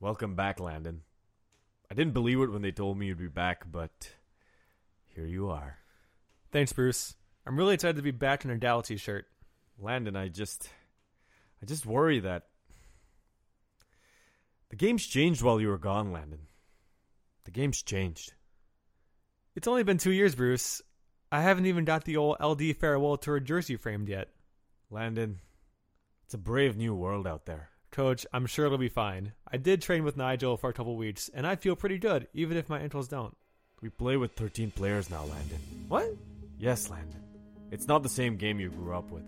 Welcome back, Landon. I didn't believe it when they told me you'd be back, but here you are. Thanks, Bruce. I'm really excited to be back in a Dow t-shirt. Landon, I just I just worry that the game's changed while you were gone, Landon. The game's changed. It's only been two years, Bruce. I haven't even got the old LD farewell tour jersey framed yet. Landon, it's a brave new world out there. Coach, I'm sure it'll be fine. I did train with Nigel for a couple weeks, and I feel pretty good, even if my ankles don't. We play with 13 players now, Landon. What? Yes, Landon. It's not the same game you grew up with.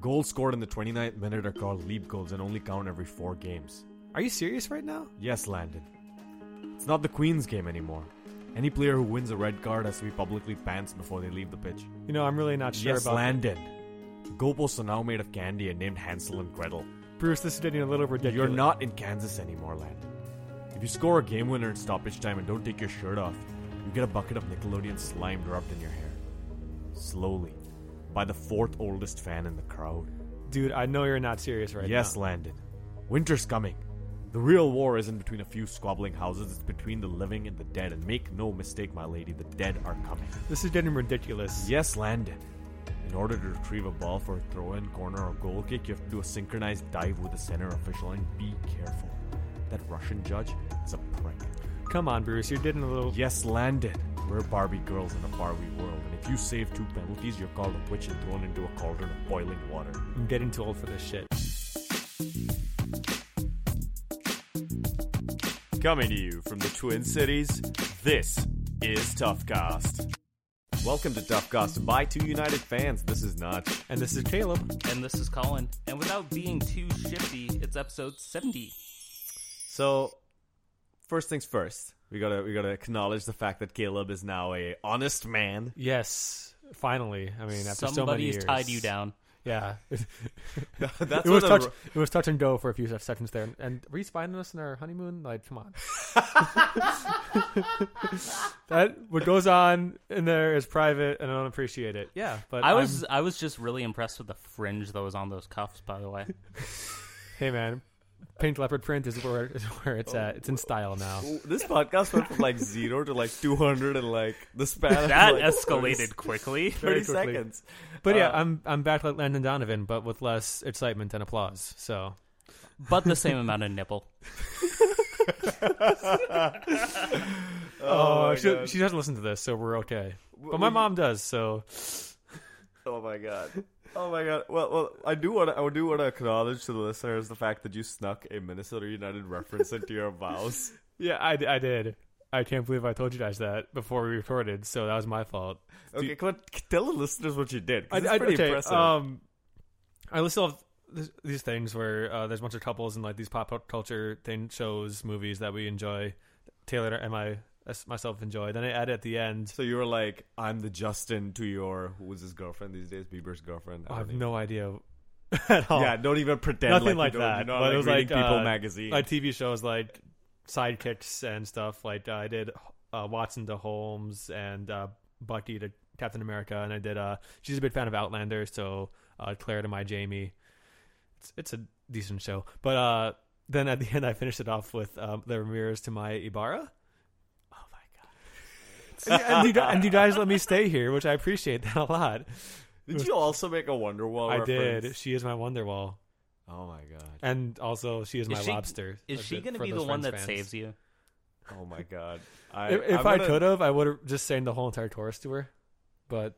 Goals scored in the 29th minute are called leap goals and only count every four games. Are you serious right now? Yes, Landon. It's not the Queen's game anymore. Any player who wins a red card has to be publicly pants before they leave the pitch. You know, I'm really not sure yes, about Landon. Goalposts are now made of candy and named Hansel and Gretel. Bruce, this is getting a little ridiculous. You're not in Kansas anymore, Landon. If you score a game winner in stoppage time and don't take your shirt off, you get a bucket of Nickelodeon slime rubbed in your hair. Slowly. By the fourth oldest fan in the crowd. Dude, I know you're not serious right yes, now. Landon. Winter's coming. The real war isn't between a few squabbling houses, it's between the living and the dead. And make no mistake, my lady, the dead are coming. This is getting ridiculous. Yes, Landon. In order to retrieve a ball for a throw in, corner, or goal kick, you have to do a synchronized dive with the center official. And be careful. That Russian judge is a prick. Come on, Bruce, you're getting a little. Yes, Landon. We're Barbie girls in a Barbie world, and if you save two penalties, you're called a witch and thrown into a cauldron of boiling water. I'm getting too old for this shit. Coming to you from the Twin Cities, this is Toughcast. Welcome to Toughcast by two United fans. This is Notch. And this is Caleb. And this is Colin. And without being too shifty, it's episode 70. So, first things first, we gotta we gotta acknowledge the fact that Caleb is now a honest man. Yes, finally. I mean, after so many Somebody's years. tied you down. Yeah. That's it was a- touch. It was touch and go for a few seconds there. And were you spying on us in our honeymoon? Like, come on. that what goes on in there is private, and I don't appreciate it. Yeah, but I was I'm- I was just really impressed with the fringe that was on those cuffs, by the way. hey, man, pink leopard print is where is where it's at. It's in style now. This podcast went from like zero to like two hundred in like the span of That like, escalated quickly. thirty Very quickly. seconds. But yeah, Uh, I'm I'm back like Landon Donovan, but with less excitement and applause. So But the same amount of nipple. Oh, my she, she doesn't listen to this, so we're okay. But my mom does, so Oh my god. Oh my god. Well, well, I do want to. I do want to acknowledge to the listeners the fact that you snuck a Minnesota United reference into your vows. yeah, I, I did. I can't believe I told you guys that before we recorded, so that was my fault. Okay, come on, tell the listeners what you did. I, it's I, pretty okay, impressive. um, I off th- these things where uh, there's a bunch of couples and like these pop culture thing shows, movies that we enjoy. Taylor and I myself enjoy. Then I add at the end. so you were like, "I'm the Justin to your who is his girlfriend these days, Bieber's girlfriend." I don't have even- no idea at all. Yeah, don't even pretend Nothing like, like that, not, but like, it was like, People uh, magazine. like TV shows like sidekicks and stuff. Like uh, I did uh, Watson to Holmes and uh, Bucky to Captain America, and I did. Uh, she's a big fan of Outlander, so uh, Claire to my Jamie. It's it's a decent show, but uh, then at the end I finished it off with um, the Ramirez to my Ibarra. And, and, you, and you guys let me stay here, which I appreciate that a lot. did you also make a Wonderwall? I reference? did. She is my Wonderwall, Oh my god. and also she is, Is my she- lobster. Is she going to be those the one that fans. saves you? Oh my god. I, If, if I'm I could have, I would have just sang the whole entire chorus to her, but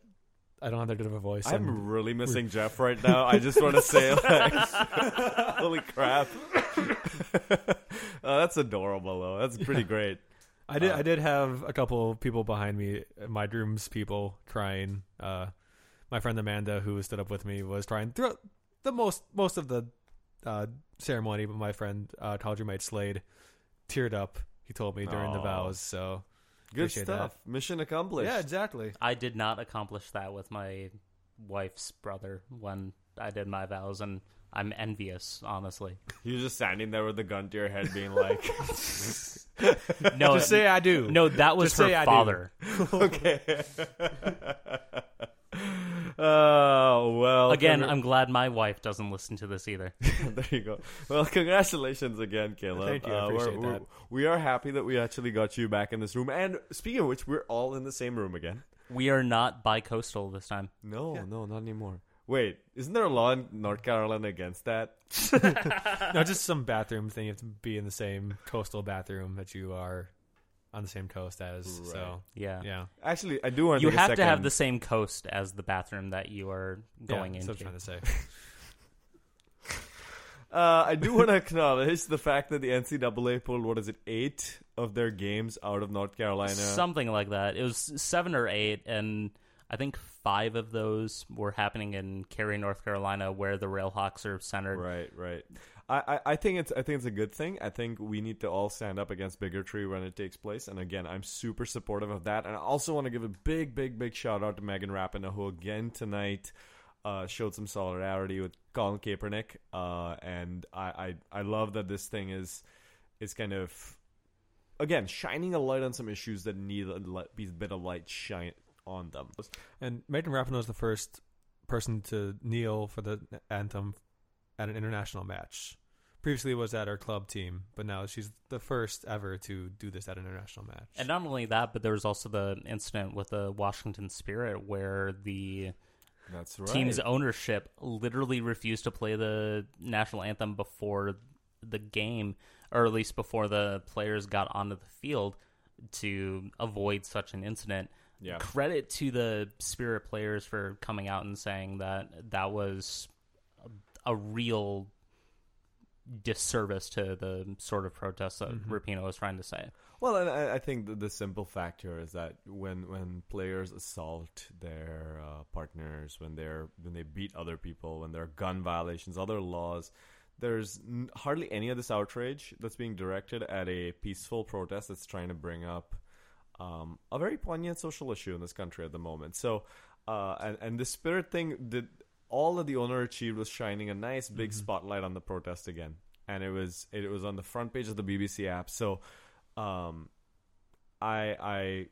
I don't have that good of a voice. and- I'm really missing Jeff right now. I just want to say, like, holy crap. oh, that's adorable, though. That's pretty great. I did. uh, I did have a couple people behind me, my groom's people, crying. Uh, my friend Amanda, who stood up with me, was crying throughout the most most of the uh, ceremony. But my friend, uh, college roommate Slade, teared up. He told me during the vows. So Good Appreciate stuff. Mission accomplished. yeah, exactly. I did not accomplish that with my wife's brother when I did my vows, and I'm envious, honestly. You're just standing there with the gun to your head, being like, No, Just say I do. no, that was Just say her I do. father. okay. oh Wow. Well, Again, congra- I'm glad my wife doesn't listen to this either. there you go. Well, congratulations again, Caleb. Thank you, I Uh, we're- appreciate we're- We are happy that we actually got you back in this room. And speaking of which, we're all in the same room again. We are not bi-coastal this time. No, no, not anymore. Wait, isn't there a law in North Carolina against that? no, just some bathroom thing. You have to be in the same coastal bathroom that you are on the same coast as. Right. So Yeah. yeah, Actually, I do want to. You a have to have the same coast as the bathroom that you are going yeah, into. That's what I'm trying to say. Uh, I do want to acknowledge the fact that the NCAA pulled what is it, eight of their games out of North Carolina. Something like that. It was seven or eight, and I think five of those were happening in Cary, North Carolina, where the Railhawks are centered. Right, right. I, I, think it's I think it's a good thing. I think we need to all stand up against bigotry when it takes place. And again, I'm super supportive of that. And I also want to give a big, big, big shout out to Megan Rapinoe, who again tonight uh, showed some solidarity with Colin Kaepernick. Uh, and I, I I love that this thing is is kind of again shining a light on some issues that need a bit of light shine on them. And Megan Rapinoe is the first person to kneel for the anthem at an international match. Previously, it was at our club team, but now she's the first ever to do this at an international match. And not only that, but there was also the incident with the Washington Spirit where the That's right. team's ownership literally refused to play the national anthem before the game, or at least before the players got onto the field to avoid such an incident. Yeah. Credit to the Spirit players for coming out and saying that that was a, a real disservice to the sort of protest that Mhm. Rapinoe was trying to say. Well, and I, I think the, the simple fact here is that when when players assault their uh, partners, when they're when they beat other people, when there are gun violations, other laws, there's n- hardly any of this outrage that's being directed at a peaceful protest that's trying to bring up um, a very poignant social issue in this country at the moment. So, uh, and and the spirit thing did all that the owner achieved was shining a nice big Mhm. spotlight on the protest again, and it was it was on the front page of the BBC app. So, um, I I.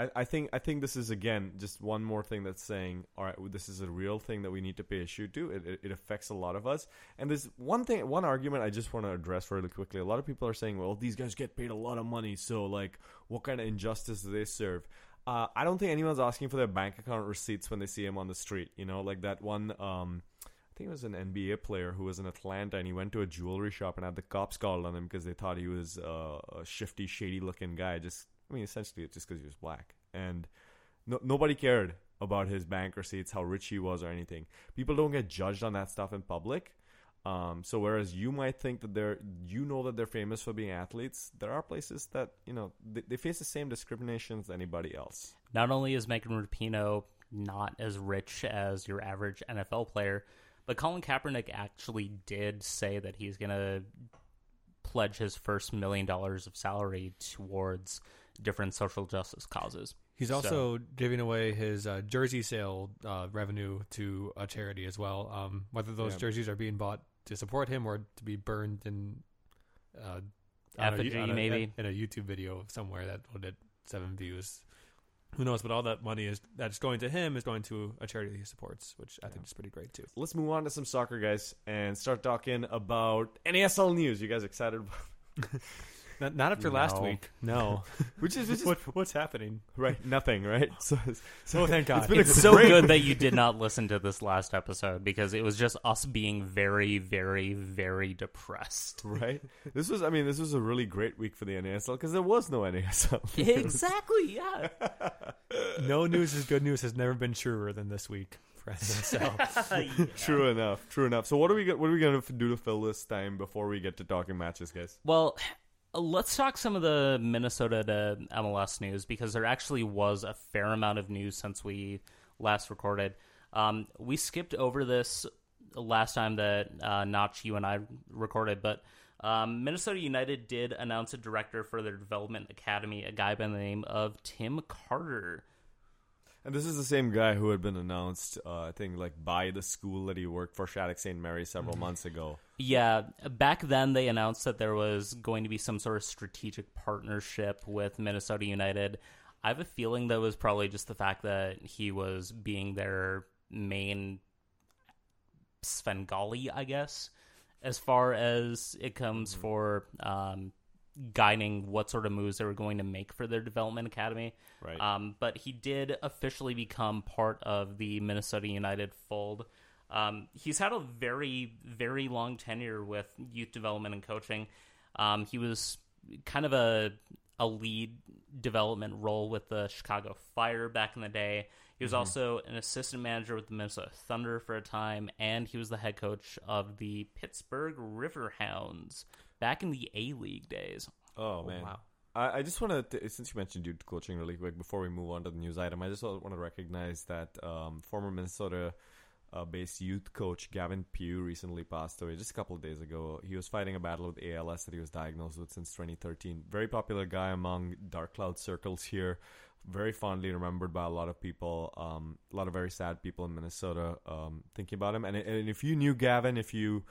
I, I think I think this is again just one more thing that's saying, all right, this is a real thing that we need to pay issue to. It, it, it affects a lot of us, and there's one thing, one argument I just want to address really quickly. A lot of people are saying, well, these guys get paid a lot of money, so like, what kind of injustice do they serve? Uh, I don't think anyone's asking for their bank account receipts when they see him on the street. You know, like that one. Um, I think it was an NBA player who was in Atlanta, and he went to a jewelry shop and had the cops called on him because they thought he was uh, a shifty, shady-looking guy. Just, I mean, essentially, it's just because he was black, and no, nobody cared about his bank receipts, how rich he was, or anything. People don't get judged on that stuff in public. Um, so whereas you might think that they're, you know that they're famous for being athletes, there are places that you know they, they face the same discrimination as anybody else. Not only is Megan Rapinoe not as rich as your average NFL player, but Colin Kaepernick actually did say that he's going to pledge his first million dollars of salary towards different social justice causes. He's So- also giving away his uh, jersey sale uh, revenue to a charity as well. Um, whether those Yeah. jerseys are being bought to support him or to be burned in uh, on a- Effigy, a- maybe. in a YouTube video somewhere that will get seven views. Who knows? But all that money is that's going to him is going to a charity he supports, which I think is pretty great too. Let's move on to some soccer, guys, and start talking about NASL news. You guys excited? About, Not, not after last week. No. which is, which is what, what's happening? right? Nothing, right? So, so Oh, thank God. It's been It's so great- good that you did not listen to this last episode because it was just us being very, very, very depressed. right? This was, I mean, this was a really great week for the NASL because there was no NASL. exactly, yeah. No news is good news has never been truer than this week for NSL. True enough. True enough. So what are we what are we gonna do to fill this time before we get to talking matches, guys? Well, let's talk some of the Minnesota to MLS news because there actually was a fair amount of news since we last recorded. Um, we skipped over this last time that uh, Notch, you and I recorded, but um, Minnesota United did announce a director for their development academy, a guy by the name of Tim Carter. And this is the same guy who had been announced, uh, I think, like by the school that he worked for, Shattuck St. Mary, several months ago. Yeah, back then they announced that there was going to be some sort of strategic partnership with Minnesota United. I have a feeling that was probably just the fact that he was being their main Svengali, I guess, as far as it comes Mm-hmm. for um, guiding what sort of moves they were going to make for their development academy. Right. Um, but he did officially become part of the Minnesota United fold. Um, he's had a very, very long tenure with youth development and coaching. Um, he was kind of a a lead development role with the Chicago Fire back in the day. He was also an assistant manager with the Minnesota Thunder for a time, and he was the head coach of the Pittsburgh Riverhounds back in the A League days. Oh man. wow. I, I just want to, since you mentioned dude coaching really quick, before we move on to the news item, I just want to recognize that um, former Minnesota uh, based youth coach Gavin Pugh recently passed away just a couple days ago. He was fighting a battle with ALS that he was diagnosed with since 2013. Very popular guy among dark cloud circles here. Very fondly remembered by a lot of people. Um, a lot of very sad people in Minnesota um, thinking about him. And, and if you knew Gavin, if you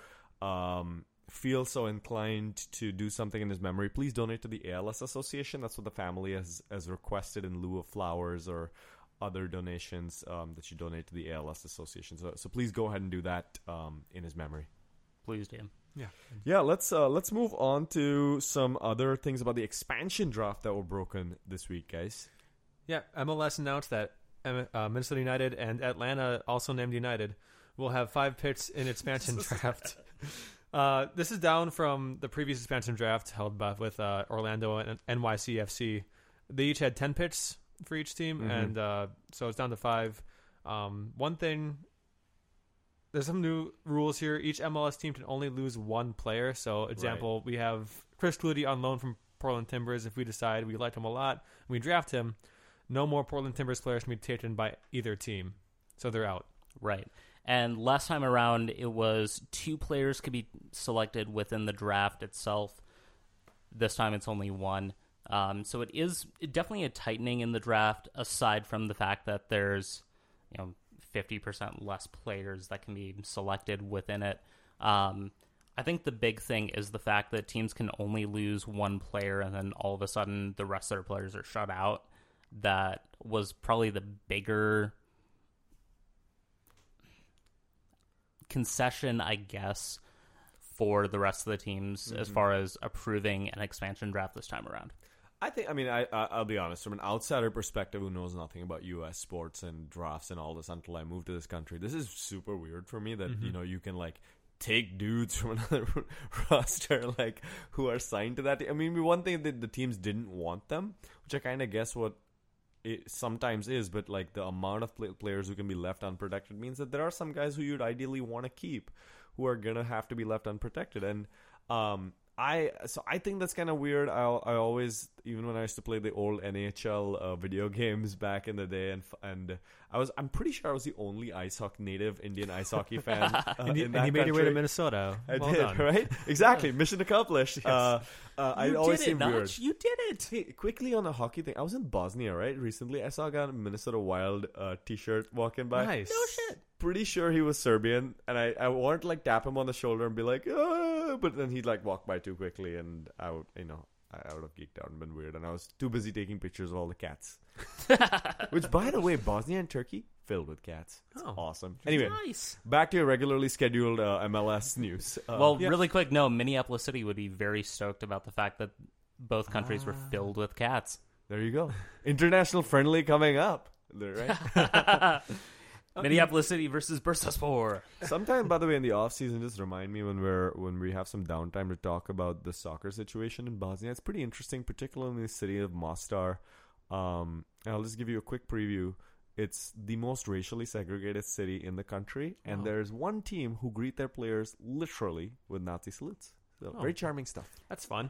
um, feel so inclined to do something in his memory, please donate to the ALS Association. That's what the family has, has requested in lieu of flowers or other donations um, that you donate to the ALS Association. So, so please go ahead and do that um, in his memory. Please Dan. Yeah. Yeah, let's uh, let's move on to some other things about the expansion draft that were broken this week, guys. Yeah, MLS announced that uh, Minnesota United and Atlanta, also named United, will have five picks in expansion draft. Uh, this is down from the previous expansion draft held by with uh, Orlando and NYCFC. They each had ten picks for each team, Mhm. and uh, so it's down to five. Um, one thing, there's some new rules here. Each MLS team can only lose one player. So, example, we have Chris Klute on loan from Portland Timbers. If we decide we like him a lot, and we draft him, no more Portland Timbers players can be taken by either team. So they're out. Right. And last time around, it was two players could be selected within the draft itself. This time, it's only one. Um, so it is definitely a tightening in the draft. Aside from the fact that there's, you know, fifty percent less players that can be selected within it. Um, I think the big thing is the fact that teams can only lose one player, and then all of a sudden the rest of their players are shut out. That was probably the bigger concession, I guess, for the rest of the teams as far as approving an expansion draft this time around. I think. I mean, I, I I'll be honest. From an outsider perspective, who knows nothing about U.S. sports and drafts and all this until I moved to this country, this is super weird for me. That you know you can like take dudes from another roster like who are signed to that. I mean, one thing that the teams didn't want them, which I kind of guess what it sometimes is, but like the amount of pl- players who can be left unprotected means that there are some guys who you'd ideally want to keep who are gonna have to be left unprotected and um I so I think that's kind of weird. I I always even when I used to play the old NHL uh, video games back in the day, and and I was I'm pretty sure I was the only ice hockey native Indian ice hockey fan. Uh, And you, in and that you made your way to. Minnesota. I well did done. right exactly mission accomplished. Uh, uh, I always seem weird. You did it. Hey, quickly on a hockey thing, I was in Bosnia right recently. I saw a guy in a Minnesota Wild uh, t-shirt walking by. Nice. No shit. Pretty sure he was Serbian, and I I wanted to like tap him on the shoulder and be like, ah, but then he'd like walk by too quickly, and I would you know I, I would have geeked out and been weird, and I was too busy taking pictures of all the cats. Which, by the way, Bosnia and Turkey filled with cats. It's Oh. awesome. Anyway, Nice. back to your regularly scheduled uh, MLS news. Uh, well, yeah. really quick, no, Minneapolis City would be very stoked about the fact that both countries were filled with cats. there you go. International friendly coming up. There, Right. Minneapolis City versus Bursaspor. Sometime, by the way, in the off season, just remind me when we're when we have some downtime to talk about the soccer situation in Bosnia. It's pretty interesting, particularly in the city of Mostar. Um, and I'll just give you a quick preview. It's the most racially segregated city in the country, and Oh. there's one team who greet their players literally with Nazi salutes. So Oh. very charming stuff, That's fun.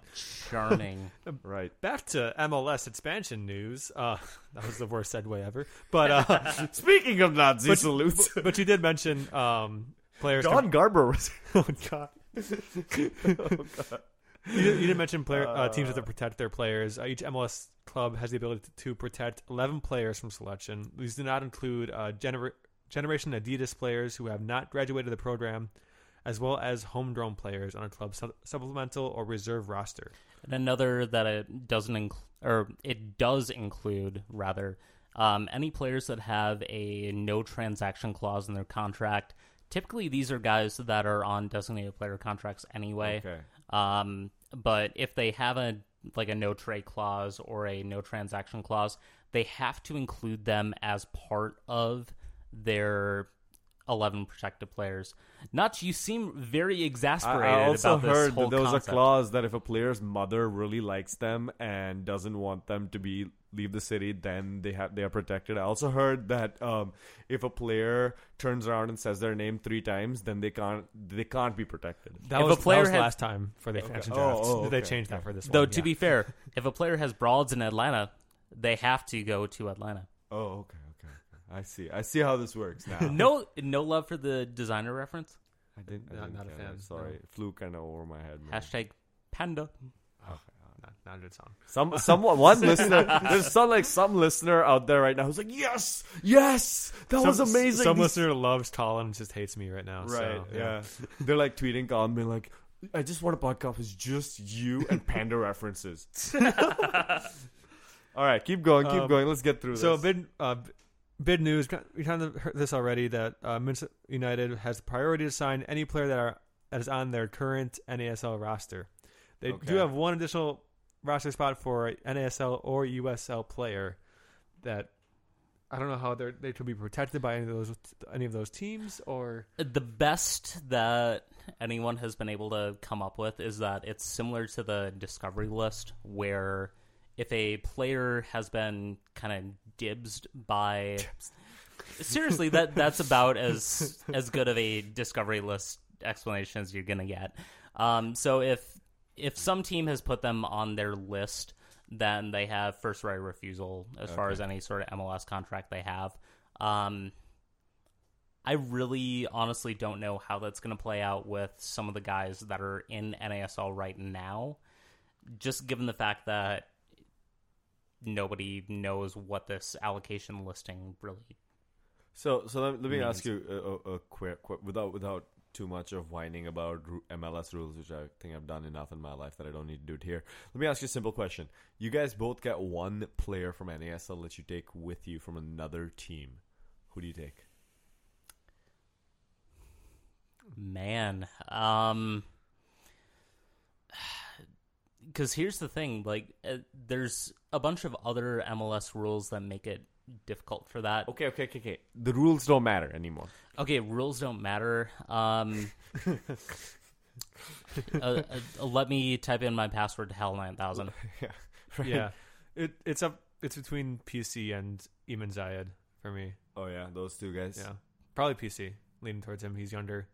Charming. right? Back to MLS expansion news. Uh, that was the worst segue ever. But uh, Speaking of Nazi But- salutes, but you did mention um, players. Don Garber was. oh god. You did, you didn't mention player uh, teams that to protect their players. Uh, each MLS club has the ability to, to protect 11 players from selection. These do not include uh, gener- Generation Adidas players who have not graduated the program, as well as homegrown players on a club su- supplemental or reserve roster. And another that it doesn't include, or it does include, rather, um, any players that have a no transaction clause in their contract typically these are guys that are on designated player contracts anyway. Okay. Um, but if they have a like a no trade clause or a no transaction clause, they have to include them as part of their 11 protected players. Not you seem very exasperated I also about this heard whole that there was concept. a clause that if a player's mother really likes them and doesn't want them to be leave the city, then they have they are protected. I also heard that um, if a player turns around and says their name three times, then they can't they can't be protected. That If was, a player that was had- last time for the expansion Oh, draft. oh, They okay, changed that for this one. Though one. to yeah. be fair, if a player has broads in Atlanta, they have to go to Atlanta. Oh, okay, okay, okay. I see. I see how this works now. no, no love for the designer reference. I didn't. I Not- didn't not a get fan, it. Sorry, no. flew kind of over my head. man. Hashtag panda. not, not a good song. Some someone one listener there's some like some listener out there right now who's like yes yes that was Some- amazing Some These- listener loves Colin and just hates me right now. right so, yeah. they're like tweeting Colin being like I just want a podcast with just you and panda references all right keep going keep Um, going let's get through So this bid uh, bid news. We kind of heard this already that uh, Minnesota United has the priority to sign any player that are that is on their current NASL roster. They Okay. do have one additional roster spot for NASL or USL player that I don't know how they they could be protected by any of those any of those teams or The best that anyone has been able to come up with is that it's similar to the discovery list, where if a player has been kind of dibsed by. Seriously, that that's about as as good of a discovery list explanation as you're gonna get. Um, so if if some team has put them on their list, then they have first right refusal as far as any sort of MLS contract they have. Um, I really honestly don't know how that's going to play out with some of the guys that are in NASL right now, just given the fact that nobody knows what this allocation listing really. so so let, let me means- ask you a, a, a quick, quick without without too much of whining about MLS rules which I think I've done enough in my life that I don't need to do it here. Let me ask you a simple question. You guys both get one player from NASL that you take with you from another team. Who do you take? Man, um, because here's the thing: like, uh, there's a bunch of other MLS rules that make it difficult for that. Okay, okay, okay, okay. The rules don't matter anymore. Okay, rules don't matter. Um, uh, uh, let me type in my password to hell nine thousand. yeah, it it's up it's between PC and Eamon Zayed for me. Oh yeah, those two guys. Yeah, probably PC. Leaning towards him. He's younger,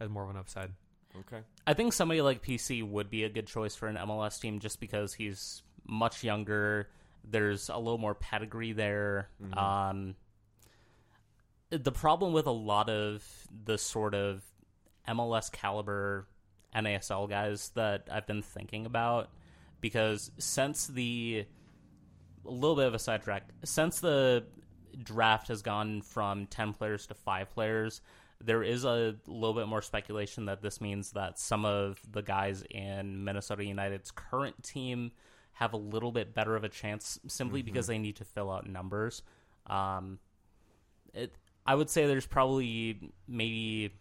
has more of an upside. Okay. I think somebody like PC would be a good choice for an MLS team just because he's much younger. There's a little more pedigree there. Um, the problem with a lot of the sort of MLS caliber NASL guys that I've been thinking about, because since the a little bit of a sidetrack, since the draft has gone from 10 players to 5 players, there is a little bit more speculation that this means that some of the guys in Minnesota United's current team have a little bit better of a chance simply because they need to fill out numbers. Um, it, I would say there's probably maybe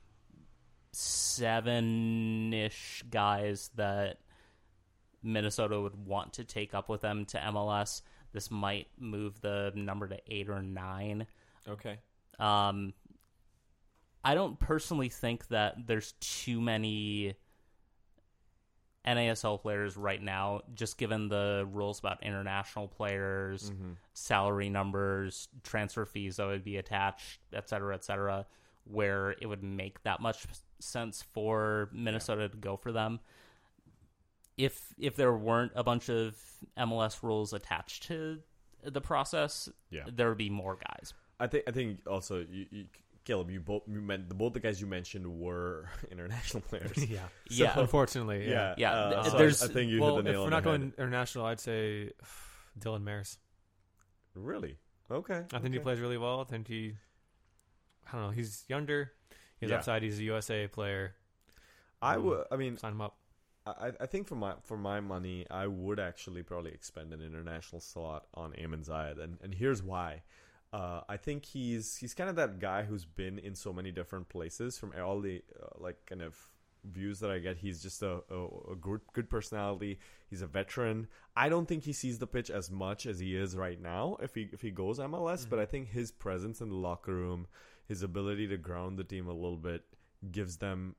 seven ish guys that Minnesota would want to take up with them to MLS. This might move the number to eight or nine. Okay. Um, I don't personally think that there's too many NASL players right now, just given the rules about international players, mm-hmm. salary numbers, transfer fees that would be attached, et cetera, et cetera, where it would make that much sense for Minnesota to go for them. If if there weren't a bunch of MLS rules attached to the process, Yeah. there would be more guys. I think I think also you, you Caleb, you both you meant the both the guys you mentioned were international players. yeah, Yeah. Unfortunately, yeah. Yeah, uh, so there's- I think you well, hit the if we're not going head. international, I'd say Dylan Mares. Really? Okay. I think he plays really well. I think he, I don't know, he's younger. He's Yeah. upside. He's a USA player. I would. I mean, Sign him up. I, I think for my for my money, I would actually probably expend an international slot on Eamon Zayed, and and here's why. Uh, I think he's he's kind of that guy who's been in so many different places. From all the uh, like kind of views that I get, he's just a, a, a good good personality. He's a veteran. I don't think he sees the pitch as much as he is right now. If he if he goes MLS, but I think his presence in the locker room, his ability to ground the team a little bit, gives them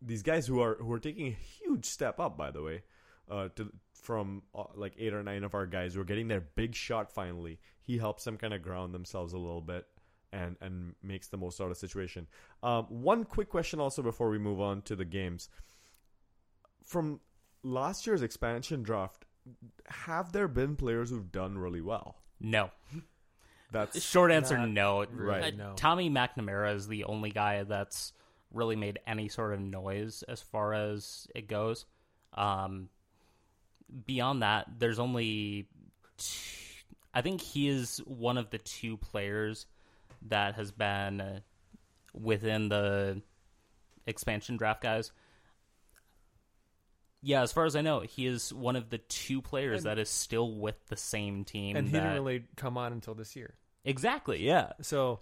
these guys who are who are taking a huge step up. By the way, uh, to from uh, like eight or nine of our guys who are getting their big shot finally. He helps them kind of ground themselves a little bit and and makes the most out of the situation. Um, one quick question also before we move on to the games. From last year's expansion draft, have there been players who've done really well? No. That's Short answer, Not no. Right. Uh, No. Tommy McNamara is the only guy that's really made any sort of noise as far as it goes. Um, beyond that, there's only. Two, I think he is one of the two players that has been within the expansion draft guys. Yeah, as far as I know, he is one of the two players And- that is still with the same team. and he didn't really come on until this year. exactly, yeah. So,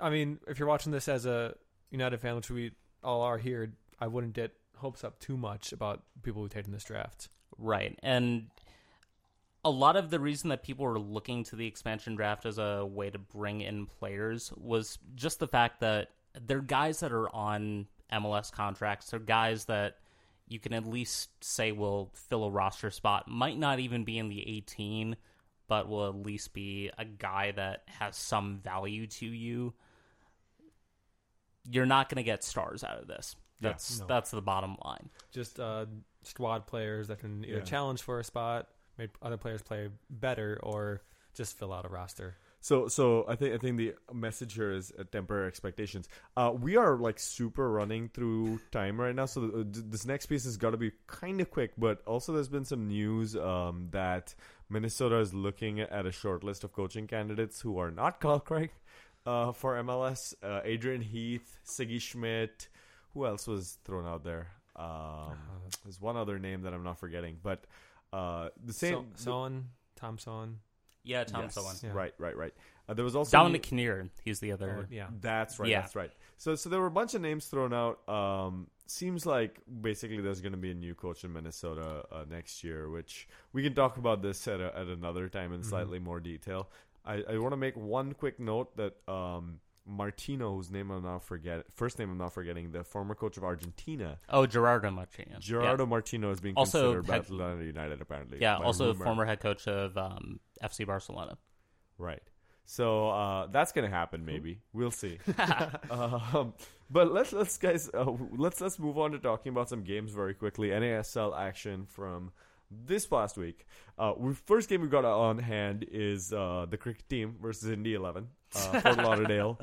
I mean, if you're watching this as a United fan, which we all are here, I wouldn't get hopes up too much about people who take in this draft. Right. And a lot of the reason that people were looking to the expansion draft as a way to bring in players was just the fact that they're guys that are on MLS contracts. They're guys that you can at least say will fill a roster spot. Might not even be in the 18, but will at least be a guy that has some value to you. You're not going to get stars out of this. Yeah, That's no. that's the bottom line. Just uh, squad players that can either Yeah. challenge for a spot, make other players play better, or just fill out a roster. So, so I think I think the message here is uh, temporary expectations. Uh, we are like super running through time right now, so uh, th- this next piece has got to be kind of quick. But also, there's been some news um, that Minnesota is looking at a short list of coaching candidates who are not Carl Craig uh, for MLS. Uh, Adrian Heath, Sigi Schmid. Who else was thrown out there? Um, there's one other name that I'm not forgetting, but uh, the So, same. Soehn, Tom Soehn. Yeah, Tom Yes. Soehn. Yeah. Right, right, right. Uh, there was also Dominic Kinnear, he's the other. Oh, yeah. That's right. Yeah. That's right. So, so there were a bunch of names thrown out. Um, seems like basically there's going to be a new coach in Minnesota uh, next year, which we can talk about this at, a, at another time in slightly more detail. I, I want to make one quick note that um, Martino, whose name I'm not forget, first name I'm not forgetting, the former coach of Argentina, Oh, Gerardo Martino. Gerardo Martino, is being Also considered by had- Atlanta United apparently. Yeah, yeah also rumor. former head coach of um, FC Barcelona. Right. So uh, that's gonna happen. Maybe we'll see. um, but let's let's guys uh, let's let's move on to talking about some games very quickly. NASL action from this past week. Uh, we, first game we got on hand is uh, the cricket team versus Indy Eleven. Uh, Fort Lauderdale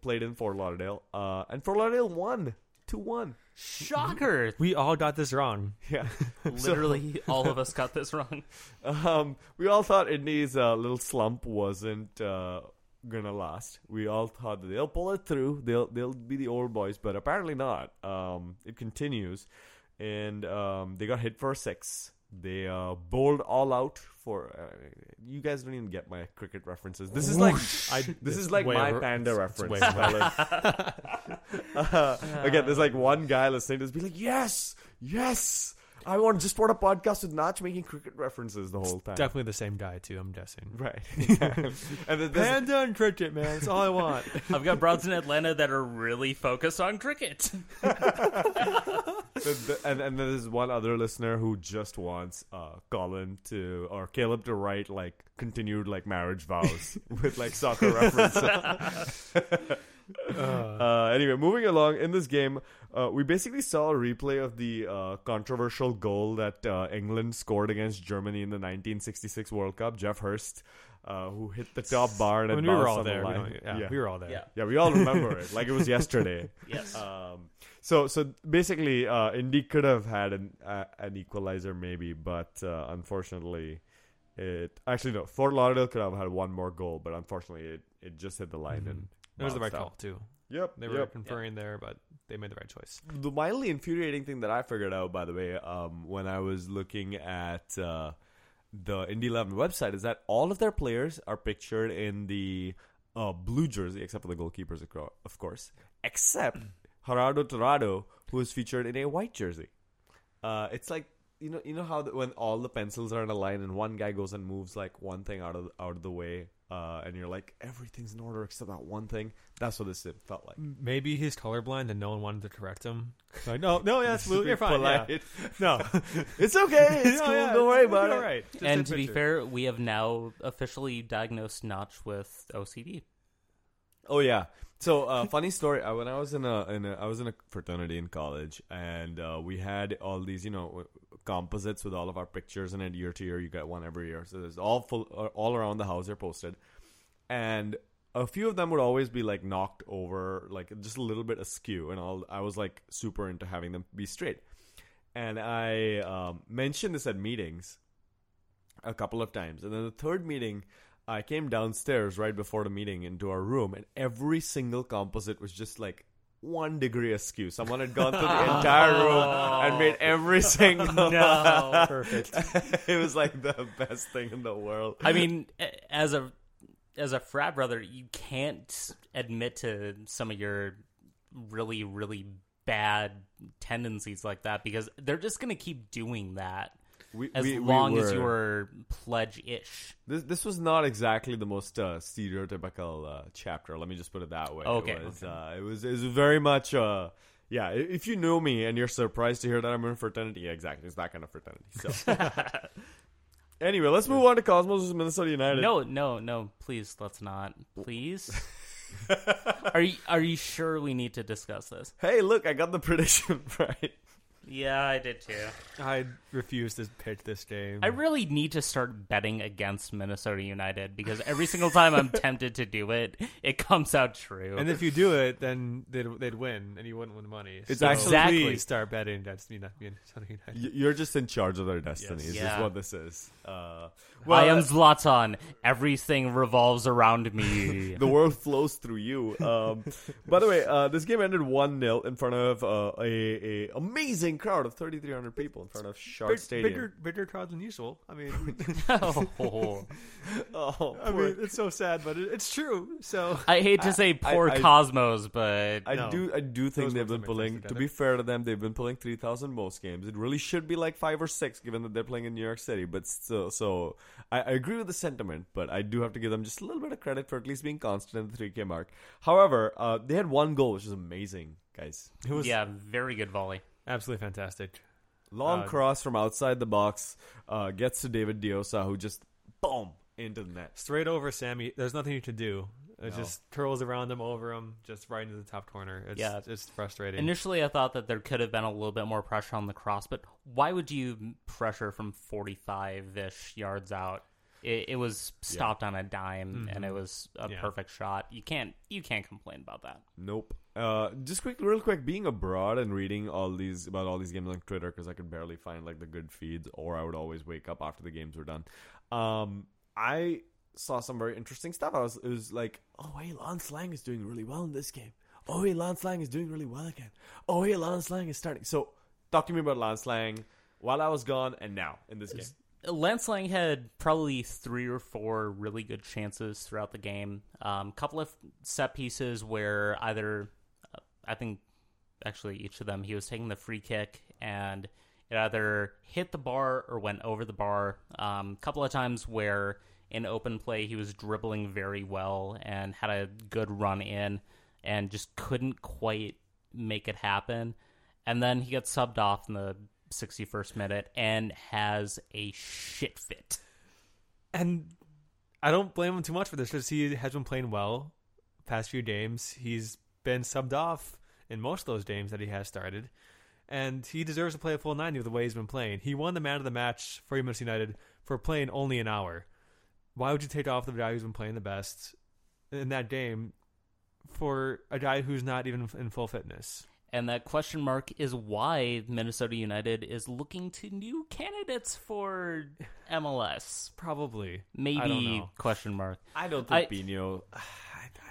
played in Fort Lauderdale, uh, and Fort Lauderdale won two one. Shocker! We all got this wrong. Yeah. Literally, all of us got this wrong. Um, we all thought Indy's uh, little slump wasn't uh, gonna last. We all thought that they'll pull it through. They'll they'll be the old boys, but apparently not. Um, it continues, and um, they got hit for a six. They uh, bowled all out for. Uh, you guys don't even get my cricket references. This is like I, this is like way my over- panda it's- it's reference. way fellas. uh, again, there's like one guy listening to this be like, yes, yes. I want to just want a podcast with Notch making cricket references the whole time. Definitely the same guy too. I'm guessing. Right. and then there's, Panda and cricket, man. That's all I want. I've got broads in Atlanta that are really focused on cricket. the- the- and, and then there's one other listener who just wants uh, Colin to or Caleb to write like continued like marriage vows with like soccer references. Uh, anyway, moving along in this game, uh, we basically saw a replay of the uh, controversial goal that uh, England scored against Germany in the 1966 World Cup. Geoff Hurst, uh, who hit the top bar and I mean, we were all on the there. We, yeah, yeah. we were all there. Yeah. Yeah, we all remember it like it was yesterday. Yes. Um, so so basically, uh, Indy could have had an uh, an equalizer maybe, but uh, unfortunately, it actually no. Fort Lauderdale could have had one more goal, but unfortunately, it, it just hit the line and It was the right call too. Yep, They were yep. conferring there, but they made the right choice. The mildly infuriating thing that I figured out, by the way, um, when I was looking at uh, the Indy Eleven website, is that all of their players are pictured in the uh, blue jersey, except for the goalkeepers, of of course, except Gerardo Torrado, who is featured in a white jersey. Uh, it's like you know, you know how the, when all the pencils are in a line and one guy goes and moves like one thing out of out of the way, uh, and you're like everything's in order except that one thing. That's what this felt like. Maybe he's colorblind and no one wanted to correct him. Like, no, no, yeah, it's blue. You're fine. Yeah. No, It's okay. It's No, cool. yeah, Don't worry about it. All right. Just and take to be fair, we have now officially diagnosed Notch with OCD. Oh yeah. So uh, funny story. Uh, when I was in a, in a I was in a fraternity in college, and uh, we had all these you know composites with all of our pictures in it year to year. You get one every year, so there's all full uh, all around the house. They're posted, and a few of them would always be like knocked over, like just a little bit askew, and. I was like super into having them be straight, and I um, mentioned this at meetings a couple of times, and then the third meeting. I came downstairs right before the meeting into our room, and every single composite was just like one degree askew. Someone had gone through the entire room and made oh. every single. No. perfect. it was like the best thing in the world. I mean, as a as a frat brother, you can't admit to some of your really really bad tendencies like that because they're just going to keep doing that We, as we- we long as were- pledge ish. This this was not exactly the most uh, stereotypical uh, chapter. Let me just put it that way. Okay, It was, uh, it was, it was very much. Uh, yeah, if you know me and you're surprised to hear that I'm in fraternity, yeah, exactly, it's that kind of fraternity. So, anyway, let's move on to Cosmos versus Minnesota United. No, no, no. Please, let's not. Please. are you are you sure we need to discuss this? Hey, look, I got the prediction right. Yeah, I did too. I refuse to pick this game. I really need to start betting against Minnesota United because every single time I'm tempted to do it, it comes out true. and if you do it, then they'd, they'd win, and you wouldn't win money. It's so actually- Exactly. please start betting against Minnesota United. Y- You're just in charge of their destinies. Is Yeah. what this is. Uh, I am Zlatan. Everything revolves around me. the world flows through you. Um, by the way, uh, this game ended one 0 in front of uh, a, a amazing crowd of thirty three hundred people in front of Shark Big- Stadium. bigger, bigger crowd than usual. I mean, Oh. Oh, I mean, it's so sad, but it, it's true. So I hate to say poor I- Cosmos, but I No. do. I do think Those they've been pulling. To be fair to them, they've been pulling three thousand most games. It really should be like five or six, given that they're playing in New York City. But still, so I, I agree with the sentiment, but I do have to give them just a little bit of credit for at least being constant at the three K mark. However, uh, they had one goal, which is amazing, guys. it was yeah, very good volley. Absolutely fantastic. Long Uh, cross from outside the box uh, gets to David Diosa, who just boom into the net. Straight over Sammy. There's nothing you can do. It No. just curls around him, over him, just right into the top corner. It's, Yeah. it's frustrating. Initially, I thought that there could have been a little bit more pressure on the cross, but why would you pressure from 45 ish yards out? It, it was stopped on a dime, and it was a Yeah. perfect shot. You can't you can't complain about that. Nope. Uh, just quick, real quick, being abroad and reading all these about all these games on Twitter because I could barely find like the good feeds, or I would always wake up after the games were done. Um, I saw some very interesting stuff. I was, it was like, oh hey, Lance Laing is doing really well in this game. Oh hey, Lance Laing is doing really well again. Oh hey, Lance Laing is starting. So, talk to me about Lance Laing while I was gone and now in this game. Lance Laing had probably three or four really good chances throughout the game. A um, couple of set pieces where either, uh, I think, actually each of them, he was taking the free kick and it either hit the bar or went over the bar. A um, couple of times where in open play he was dribbling very well and had a good run in and just couldn't quite make it happen. And then he gets subbed off in the 61st minute and has a shit fit. and I don't blame him too much for this because he has been playing well past few games. He's been subbed off in most of those games that he has started, and he deserves to play a full ninety with the way he's been playing. He won the man of the match for United for playing only an hour. Why would you take off the guy who's been playing the best in that game for a guy who's not even in full fitness? And that question mark is why Minnesota United is looking to new candidates for MLS. Probably. Maybe I don't know. question mark. I don't I- think Pino. I,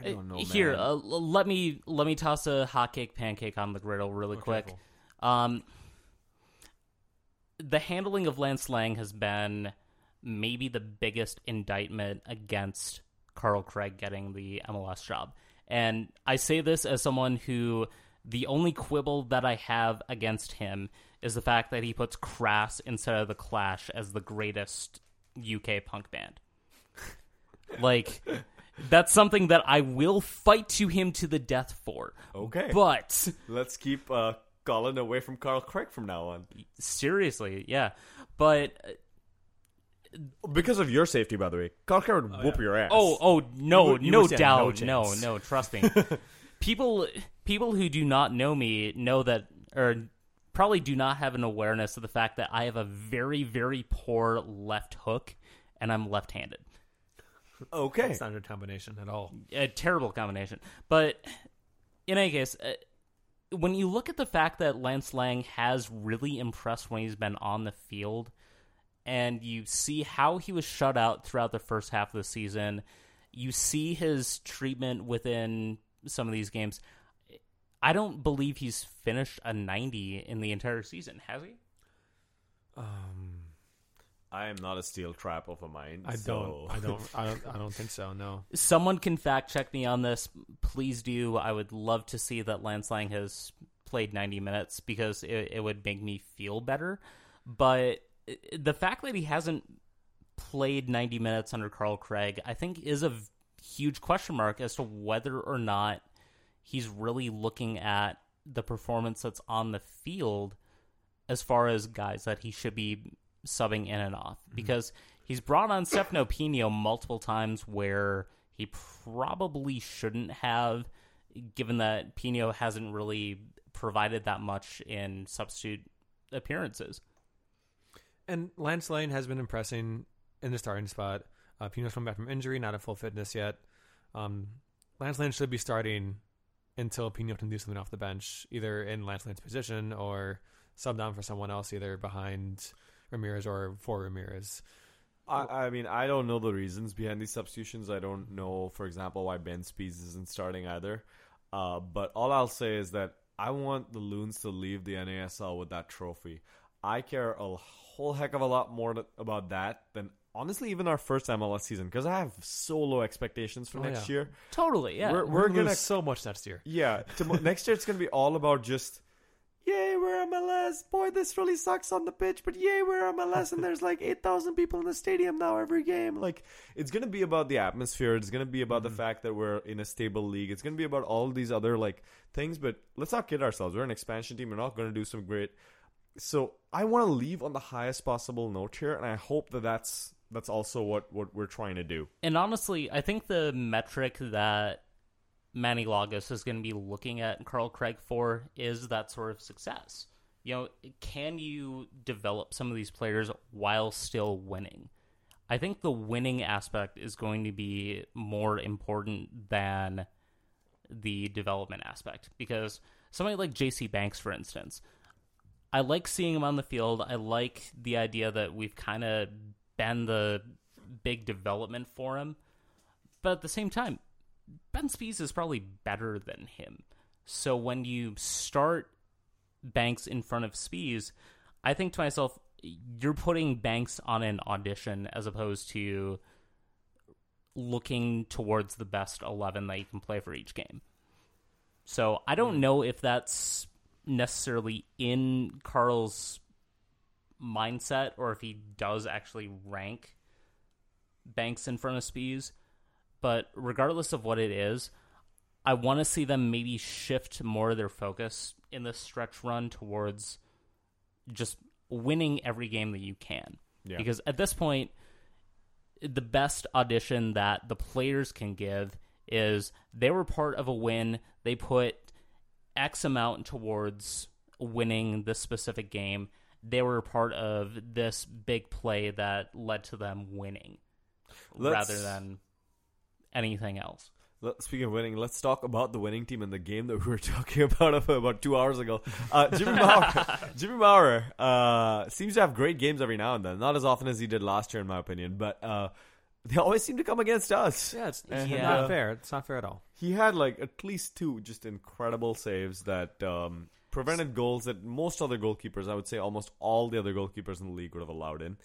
I don't know. Here, man. uh, let me let me toss a hotcake pancake on the griddle really Oh, quick. Um, the handling of Lance Laing has been maybe the biggest indictment against Carl Craig getting the MLS job. And I say this as someone who the only quibble that I have against him is the fact that he puts Crass instead of the Clash as the greatest UK punk band. like that's something that I will fight to him to the death for. Okay. But Let's keep uh, Colin away from Carl Craig from now on. seriously, yeah. But Because of your safety, by the way. Carl Craig would whoop your ass. Oh, oh no, You would- you no stand no doubt, no, no, Trust me. people, people who do not know me know that, or probably do not have an awareness of the fact that I have a very, very poor left hook, and I'm left-handed. okay. It's not a combination at all. A terrible combination. But in any case, uh, when you look at the fact that Lance Laing has really impressed when he's been on the field, and you see how he was shut out throughout the first half of the season, you see his treatment within some of these games. I don't believe he's finished a 90 in the entire season, has he? Um, I am not a steel trap of a mind. I so- don't. I don't. I don't. I don't think so. No. Someone can fact check me on this. Please do. I would love to see that Lance Laing has played 90 minutes because it, it would make me feel better. But uh, the fact that he hasn't played 90 minutes under Carl Craig, I think, is a huge question mark as to whether or not he's really looking at the performance that's on the field as far as guys that he should be subbing in and off because he's brought on Stefano Pinho multiple times where he probably shouldn't have given that Pinho hasn't really provided that much in substitute appearances. And Lance Laing has been impressing in the starting spot. Uh, Pinho's come back from injury, not at full fitness yet. Um, Lance Laing should be starting until Pinho can do something off the bench, either in Lance Laing's position or sub down for someone else, either behind Ramirez or for Ramirez. I, I mean, I don't know the reasons behind these substitutions. I don't know, for example, why Ben Speas isn't starting either. Uh, but all I'll say is that I want the Loons to leave the NASL with that trophy. I care a whole heck of a lot more about that than honestly even our first MLS season because I have so low expectations for Oh, next yeah. year. Totally, yeah. We're- We're, gonna gonna- so much next year. Yeah, to, next year it's gonna be all about just, yay, we're MLS. Boy, this really sucks on the pitch, but yay, we're MLS, and there's like eight thousand people in the stadium now every game. Like, it's gonna be about the atmosphere. It's gonna be about the mm-hmm. fact that we're in a stable league. It's gonna be about all these other like things. But let's not kid ourselves. We're an expansion team. We're not gonna do some great. So I want to leave on the highest possible note here, and I hope that that's that's also what what we're trying to do. And honestly, I think the metric that Manny Lagos is going to be looking at Carl Craig for is that sort of success. You know, can you develop some of these players while still winning? I think the winning aspect is going to be more important than the development aspect because somebody like JC Banks, for instance, I like seeing him on the field. I like the idea that we've kind of been the big development for him. But at the same time, Ben Speas is probably better than him. So when you start Banks in front of Speas, I think to myself, you're putting Banks on an audition as opposed to looking towards the best 11 that you can play for each game. So I don't hmm. know if that's necessarily in Carl's mindset or if he does actually rank Banks in front of Speas. But regardless of what it is, I want to see them maybe shift more of their focus in this stretch run towards just winning every game that you can. Yeah. Because at this point, the best audition that the players can give is they were part of a win. They put X amount towards winning this specific game. They were part of this big play that led to them winning Let's- rather than anything else. Let, speaking of winning, let's talk about the winning team and the game that we were talking about about two hours ago. Uh, Jimmy Maurer, Jimmy Maurer uh, seems to have great games every now and then. Not as often as he did last year, in my opinion, but uh, they always seem to come against us. Yeah, it's, And, it's Yeah. not fair. It's not fair at all. He had like at least two just incredible saves that um, prevented goals that most other goalkeepers, I would say almost all the other goalkeepers in the league would have allowed in.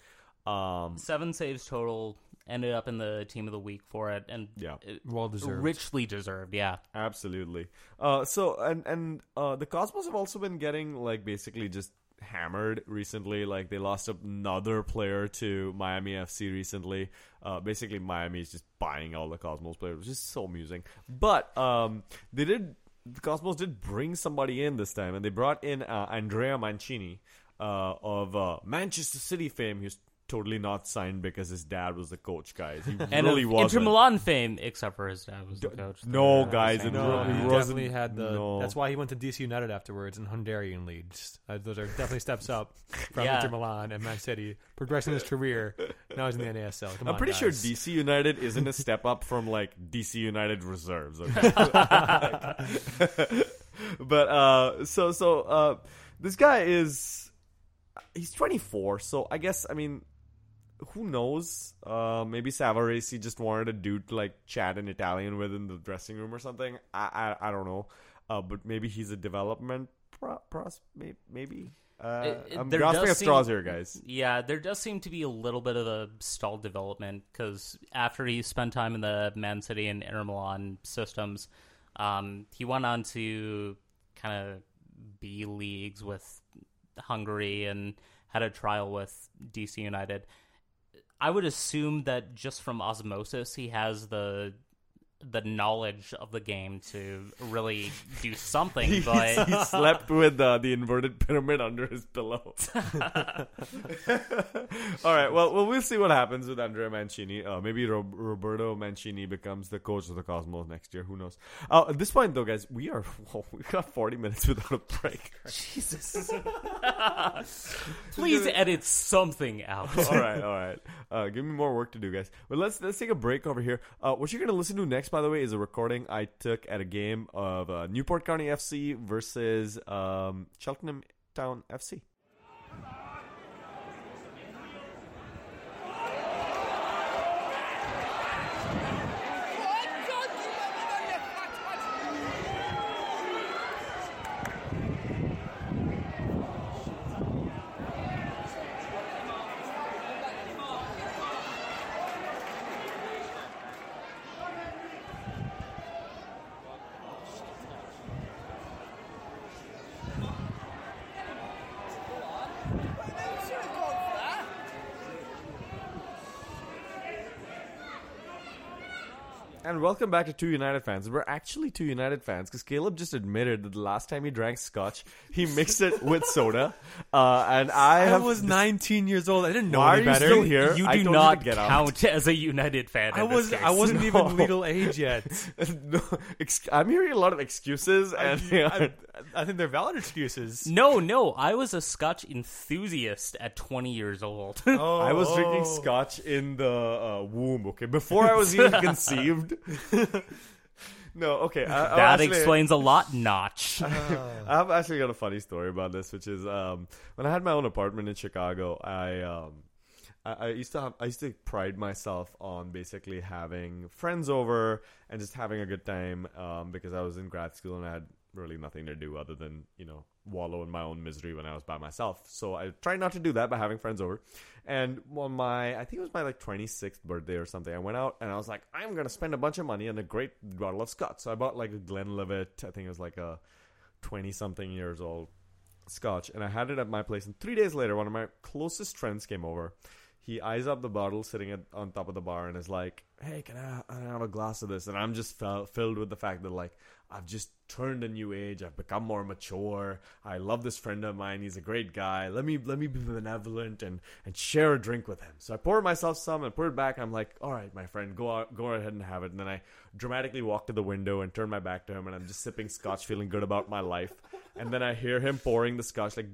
Um, Seven saves total, ended up in the team of the week for it, and Yeah. it- Well deserved. richly deserved. Yeah, Absolutely. Uh, so and and uh, the Cosmos have also been getting like basically just hammered recently. Like they lost another player to Miami FC recently. Uh, basically Miami is just buying all the Cosmos players, which is so amusing. But um, they did. The Cosmos did bring somebody in this time, and they brought in uh, Andrea Mancini uh, of uh, Manchester City fame. Who's totally not signed because his dad was the coach, guys. He and really of wasn't. Inter Milan fame, except for his dad was the coach. no, They're guys, the it same ro- he definitely had the. no. That's why he went to DC United afterwards in Hungarian leagues. Uh, those are definitely steps up from Yeah. Inter Milan and Man City, progressing his career. Now he's in the NASL. Come I'm on, pretty sure. DC United isn't a step up from like DC United reserves. Okay? but uh, so so uh, this guy is he's 24. So I guess I mean, who knows? Uh, maybe Savarese just wanted a dude to like chat in Italian with in the dressing room or something. I I, I don't know. Uh, but maybe he's a development pro- pros. Maybe. Uh, It- it- I'm grasping at straws here, guys. Yeah, there does seem to be a little bit of a stalled development because after he spent time in the Man City and Inter Milan systems, um, he went on to kind of B leagues with Hungary and had a trial with DC United. I would assume that just from osmosis, he has the the knowledge of the game to really do something. but he slept with uh, the inverted pyramid under his pillow. All right. Well, well, we'll see what happens with Andrea Mancini. Uh, maybe Ro- Roberto Mancini becomes the coach of the Cosmos next year. Who knows? Uh, at this point, though, guys, we are whoa, we got 40 minutes without a break. Jesus. Please edit something out. all right, all right. Uh, give me more work to do, guys. But let's let's take a break over here. Uh, what you're gonna listen to next, by the way, is a recording I took at a game of uh, Newport County FC versus um, Cheltenham Town FC. And welcome back to Two United fans. We're actually two United fans because Caleb just admitted that the last time he drank scotch, he mixed it with soda. Uh, and I, I have was 19 years old. I didn't know Why any are you better. still here? You I do told you to not get out. count as a United fan. I in this was. case. I wasn't No. even legal age yet. no, ex- I'm hearing a lot of excuses, and I, I think they're valid excuses. No, no. I was a Scotch enthusiast at 20 years old. Oh, I was drinking oh. scotch in the uh, womb. Okay, before I was even conceived. no, okay. I, that actually- explains a lot, Notch. I've actually got a funny story about this, which is um, when I had my own apartment in Chicago, I um, I, I used to have I used to pride myself on basically having friends over and just having a good time um, because I was in grad school and I had really nothing to do other than you know wallow in my own misery when I was by myself. So I tried not to do that by having friends over. And on my I think it was my like 26th birthday or something, I went out and I was like, I'm gonna spend a bunch of money on a great bottle of scotch. So I bought like a Glenlivet. I think it was like a 20 something years old scotch and I had it at my place and 3 days later one of my closest friends came over he eyes up the bottle sitting at, on top of the bar and is like hey can I, I have a glass of this and I'm just fel- filled with the fact that like I've just turned a new age. I've become more mature. I love this friend of mine. He's a great guy. Let me let me be benevolent and and share a drink with him. So I pour myself some and put it back. I'm like all right my friend go out, go ahead and have it. And then I dramatically walk to the window and turn my back to him and I'm just sipping scotch feeling good about my life. And then I hear him pouring the scotch like.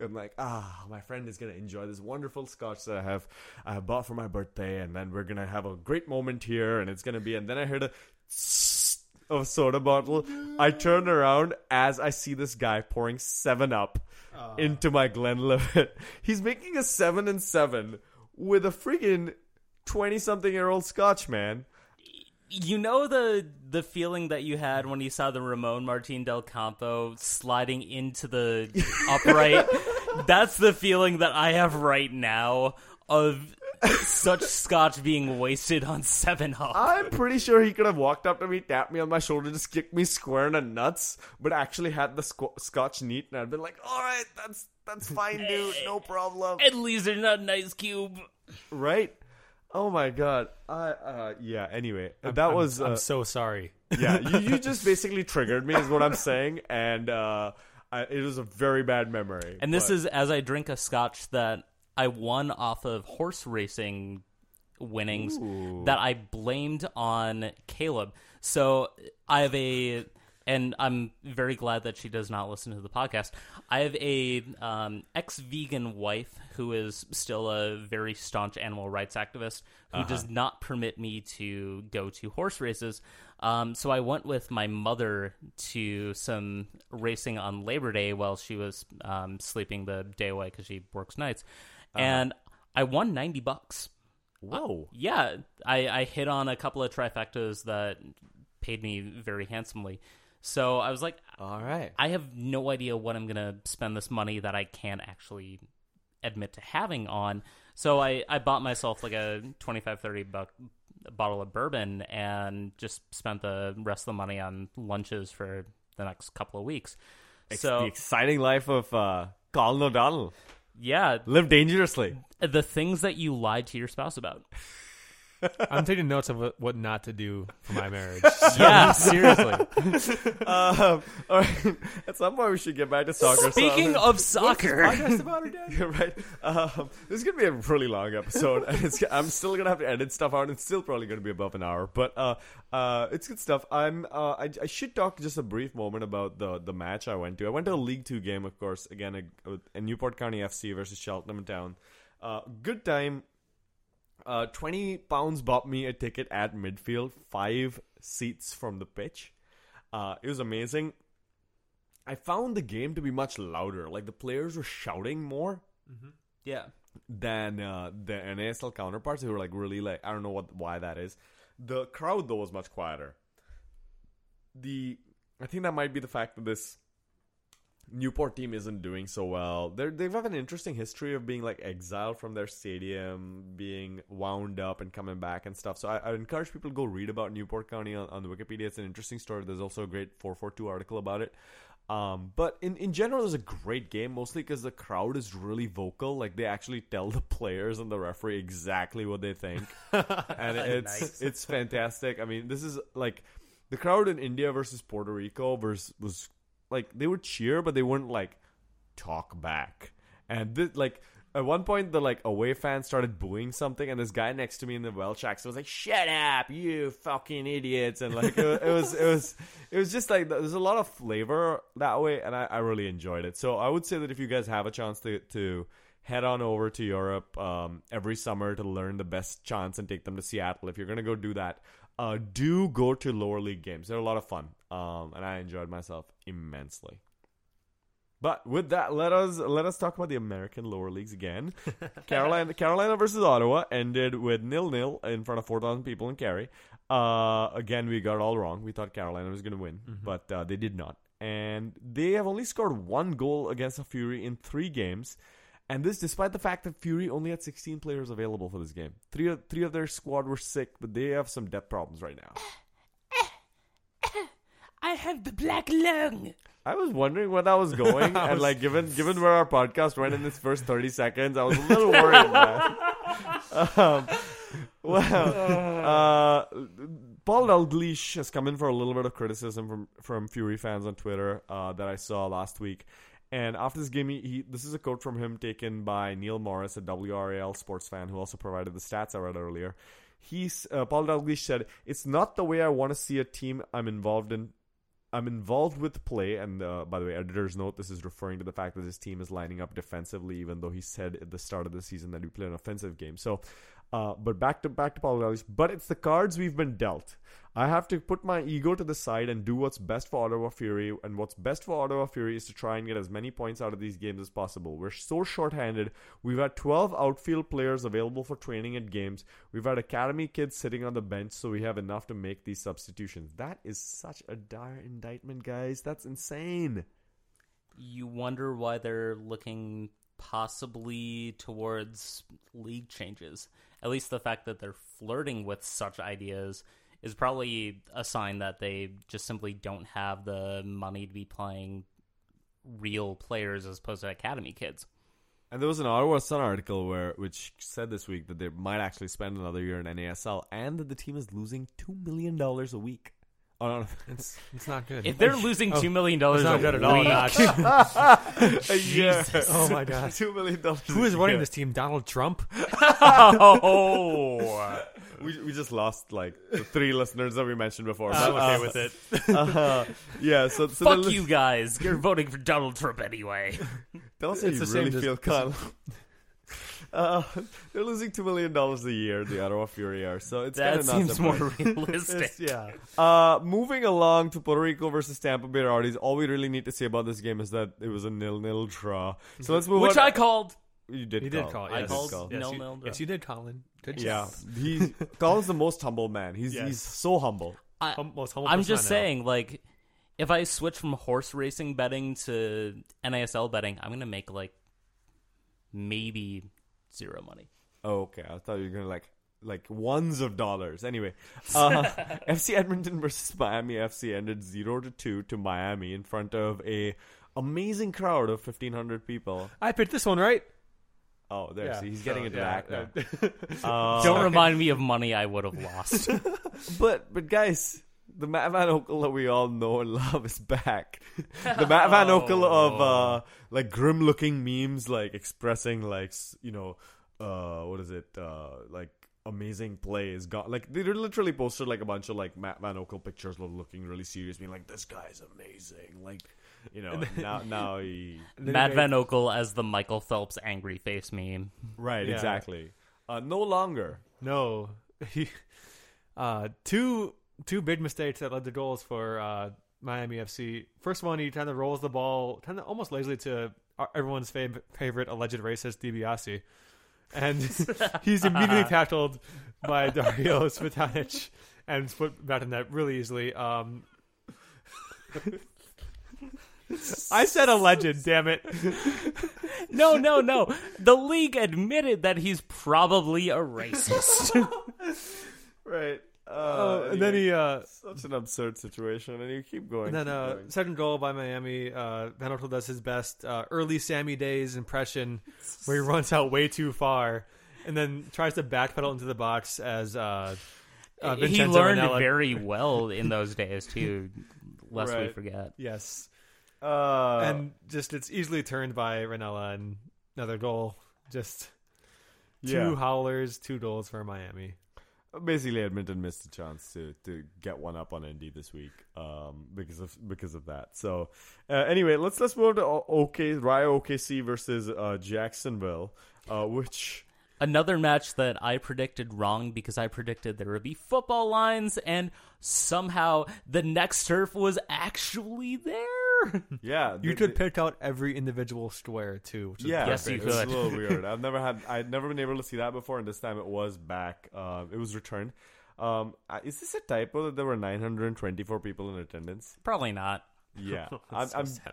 I'm like ah my friend is gonna enjoy this wonderful scotch that I have I have bought for my birthday and then we're gonna have a great moment here and it's gonna be and then I heard a of soda bottle I turn around as I see this guy pouring seven up ah. into my Glenlivet he's making a seven and seven with a freaking 20 something year old scotch man. You know the the feeling that you had when you saw the Ramon Martin del Campo sliding into the upright. That's the feeling that I have right now of such scotch being wasted on Seven Up. I'm pretty sure he could have walked up to me, tapped me on my shoulder, just kicked me square in the nuts, but actually had the squ- scotch neat, and I'd been like, "All right, that's that's fine, dude, no problem." At least there's not an ice cube. right? Oh my god. I uh yeah. Anyway, that I'm- was I'm uh, so sorry. yeah. You, you just basically triggered me, is what I'm saying, and uh, I, it was a very bad memory. And this but- is as I drink a scotch that I won off of horse racing winnings that I blamed on Caleb. So I have a, and I'm very glad that she does not listen to the podcast. I have a um, ex-vegan wife who is still a very staunch animal rights activist who does not permit me to go to horse races. Um, so I went with my mother to some racing on Labor Day while she was um, sleeping the day away because she works nights, and I won ninety bucks. whoa. Yeah, I, I hit on a couple of trifectas that paid me very handsomely. So I was like, All right. I have no idea what I'm gonna spend this money that I can't actually admit to having on. So I, I bought myself like a 25, 30 buck bottle of bourbon and just spent the rest of the money on lunches for the next couple of weeks. the So exciting life of uh, Colin O'Donnell. Yeah, Live dangerously. the things that you lied to your spouse about. I'm taking notes of what, what not to do for my marriage. Yeah. seriously. um, all right. At some point, we should get back to soccer. Speaking So- of soccer, Podcast about it, Dad? You're right. Um, this is gonna be a really long episode. and it's, I'm still gonna have to edit stuff out. It's still probably gonna be above an hour, but uh, uh, it's good stuff. I'm. Uh, I, I should talk just a brief moment about the the match I went to. I went to a League Two game, of course. Again, a, a Newport County FC versus Cheltenham Town. Uh, good time. Uh, twenty pounds bought me a ticket at midfield, five seats from the pitch. Uh, it was amazing. I found the game to be much louder. Like the players were shouting more yeah, than uh, the NASL counterparts who were like really like I don't know what why that is. The crowd though was much quieter. The I think that might be the fact that this Newport team isn't doing so well. They they have had an interesting history of being like exiled from their stadium, being wound up and coming back and stuff. So I, I encourage people to go read about Newport County on, on the Wikipedia. It's an interesting story. There's also a great 442 article about it. Um, but in, in general, it was a great game, mostly because the crowd is really vocal. Like they actually tell the players and the referee exactly what they think, and it's Nice. it's fantastic. I mean, this is like the crowd in India versus Puerto Rico was was like they would cheer, but they wouldn't like talk back. And this, like at one point, the like away fans started booing something, and this guy next to me in the Welsh accent was like, "Shut up, you fucking idiots!" And like it, it was, it was, it was just like there's a lot of flavor that way, and I, I really enjoyed it. So I would say that if you guys have a chance to to head on over to Europe um, every summer to learn the best chants and take them to Seattle, if you're gonna go do that, uh, do go to lower league games. They're a lot of fun, um, and I enjoyed myself immensely. But with that, let us let us talk about the American lower leagues again. Carolina Carolina versus Ottawa ended with nil nil in front of four thousand people in Cary. Uh, again, we got it all wrong. We thought Carolina was going to win, but uh, they did not, and they have only scored one goal against the Fury in three games. And this, despite the fact that Fury only had 16 players available for this game. Three of, three of their squad were sick, but they have some depth problems right now. I have the black lung. I was wondering where that was going, and like given given where our podcast went in its first thirty seconds, I was a little worried. man. um, well, uh, Paul Dalglish has come in for a little bit of criticism from from Fury fans on Twitter uh, that I saw last week. And after this game, he, he this is a quote from him taken by Neil Morris, a WRAL sports fan who also provided the stats I read earlier. He's uh, Paul Dalglish said, "It's not the way I want to see a team I'm involved in I'm involved with play, and uh, by the way, editor's note: this is referring to the fact that his team is lining up defensively, even though he said at the start of the season that we play an offensive game. So, uh, but back to back to Paul Dalglish. But it's the cards we've been dealt. I have to put my ego to the side and do what's best for Ottawa Fury. And what's best for Ottawa Fury is to try and get as many points out of these games as possible. We're so short-handed. We've had 12 outfield players available for training at games. We've had academy kids sitting on the bench, so we have enough to make these substitutions. That is such a dire indictment, guys. That's insane. You wonder why they're looking possibly towards league changes. At least the fact that they're flirting with such ideas is probably a sign that they just simply don't have the money to be playing real players as opposed to academy kids. And there was an Ottawa Sun article where which said this week that they might actually spend another year in NASL and that the team is losing two million dollars a week. Oh, no, no. It's it's not good. If they're losing two million dollars it's a not good at all. week, Not. oh my god. two million dollars. Who is running this team? Donald Trump? oh, We, we just lost like the three listeners that we mentioned before. I'm okay uh, with it. uh, yeah, so, so fuck they're- you guys! You're voting for Donald Trump anyway. Tell us how It's you the same really as- feel, Kyle. Uh, they're losing two million dollars a year. The Ottawa Fury are so it's That kind of not That seems more realistic. yeah. Uh, moving along to Puerto Rico versus Tampa Bay Rowdies. All we really need to say about this game is that it was a nil-nil draw. So let's move Which on. I called. you did He call. did call. I called call. Yes, nil you, nil. yes, you did, Colin. Good Yeah, job. he Colin's the most humble man. He's Yes. he's so humble. I, Hum- most humble I'm just I know. saying, like, if I switch from horse racing betting to NASL betting, I'm gonna make like maybe zero money. Oh, okay. I thought you were gonna like like ones of dollars. Anyway, uh, FC Edmonton versus Miami FC ended zero to two to Miami in front of a amazing crowd of fifteen hundred people. I picked this one right. Oh, there. Yeah, see, he's so, getting into yeah, that now. Uh, Don't remind me of money I would have lost. But but guys, the Matt Van Oekel that we all know and love is back. the Matt Van Oekel of uh like grim looking memes like expressing like you know uh what is it uh like amazing plays. is gone like they literally posted like a bunch of like Matt Van Oekel pictures looking really serious being like this guy's amazing like you know now now he And then Matt he Van made- Okel as the Michael Phelps angry face meme. right Yeah. exactly uh no longer No, he uh, two two big mistakes that led to goals for uh, Miami FC. First one, he kind of rolls the ball, kind of almost lazily to uh, everyone's fav- favorite alleged racist DiBiase, and he's immediately tackled by Dario Cvitanich and put back in net really easily. Um, I said a legend, damn it. No, no, no. The league admitted that he's probably a racist. right uh, Uh, and then he uh, such an absurd situation and you keep going And then keep uh, going. second goal by Miami. Uh, Van Oekel does his best uh, early Sammy Days impression, where he runs out way too far, and then tries to backpedal into the box as uh, uh, he learned Rennella- very well in those days too. Lest we forget. Yes, uh, and just it's easily turned by Rennella and another goal. Just two Yeah. howlers, two goals for Miami. Basically Edmonton missed a chance to, to get one up on Indy this week um, because of because of that. So uh, anyway, let's let's move to OK Rayo OKC versus uh, Jacksonville, uh, which Another match that I predicted wrong because I predicted there would be football lines, and somehow the next turf was actually there. yeah You they- could they- pick out every individual square too. Which is yeah Yes, you it was could. a little weird. I've never had I'd never been able to see that before, and this time it was back. Um, it was returned. Um, uh, is this a typo that there were 924 people in attendance? Probably not. Yeah, I'm. So I'm sad.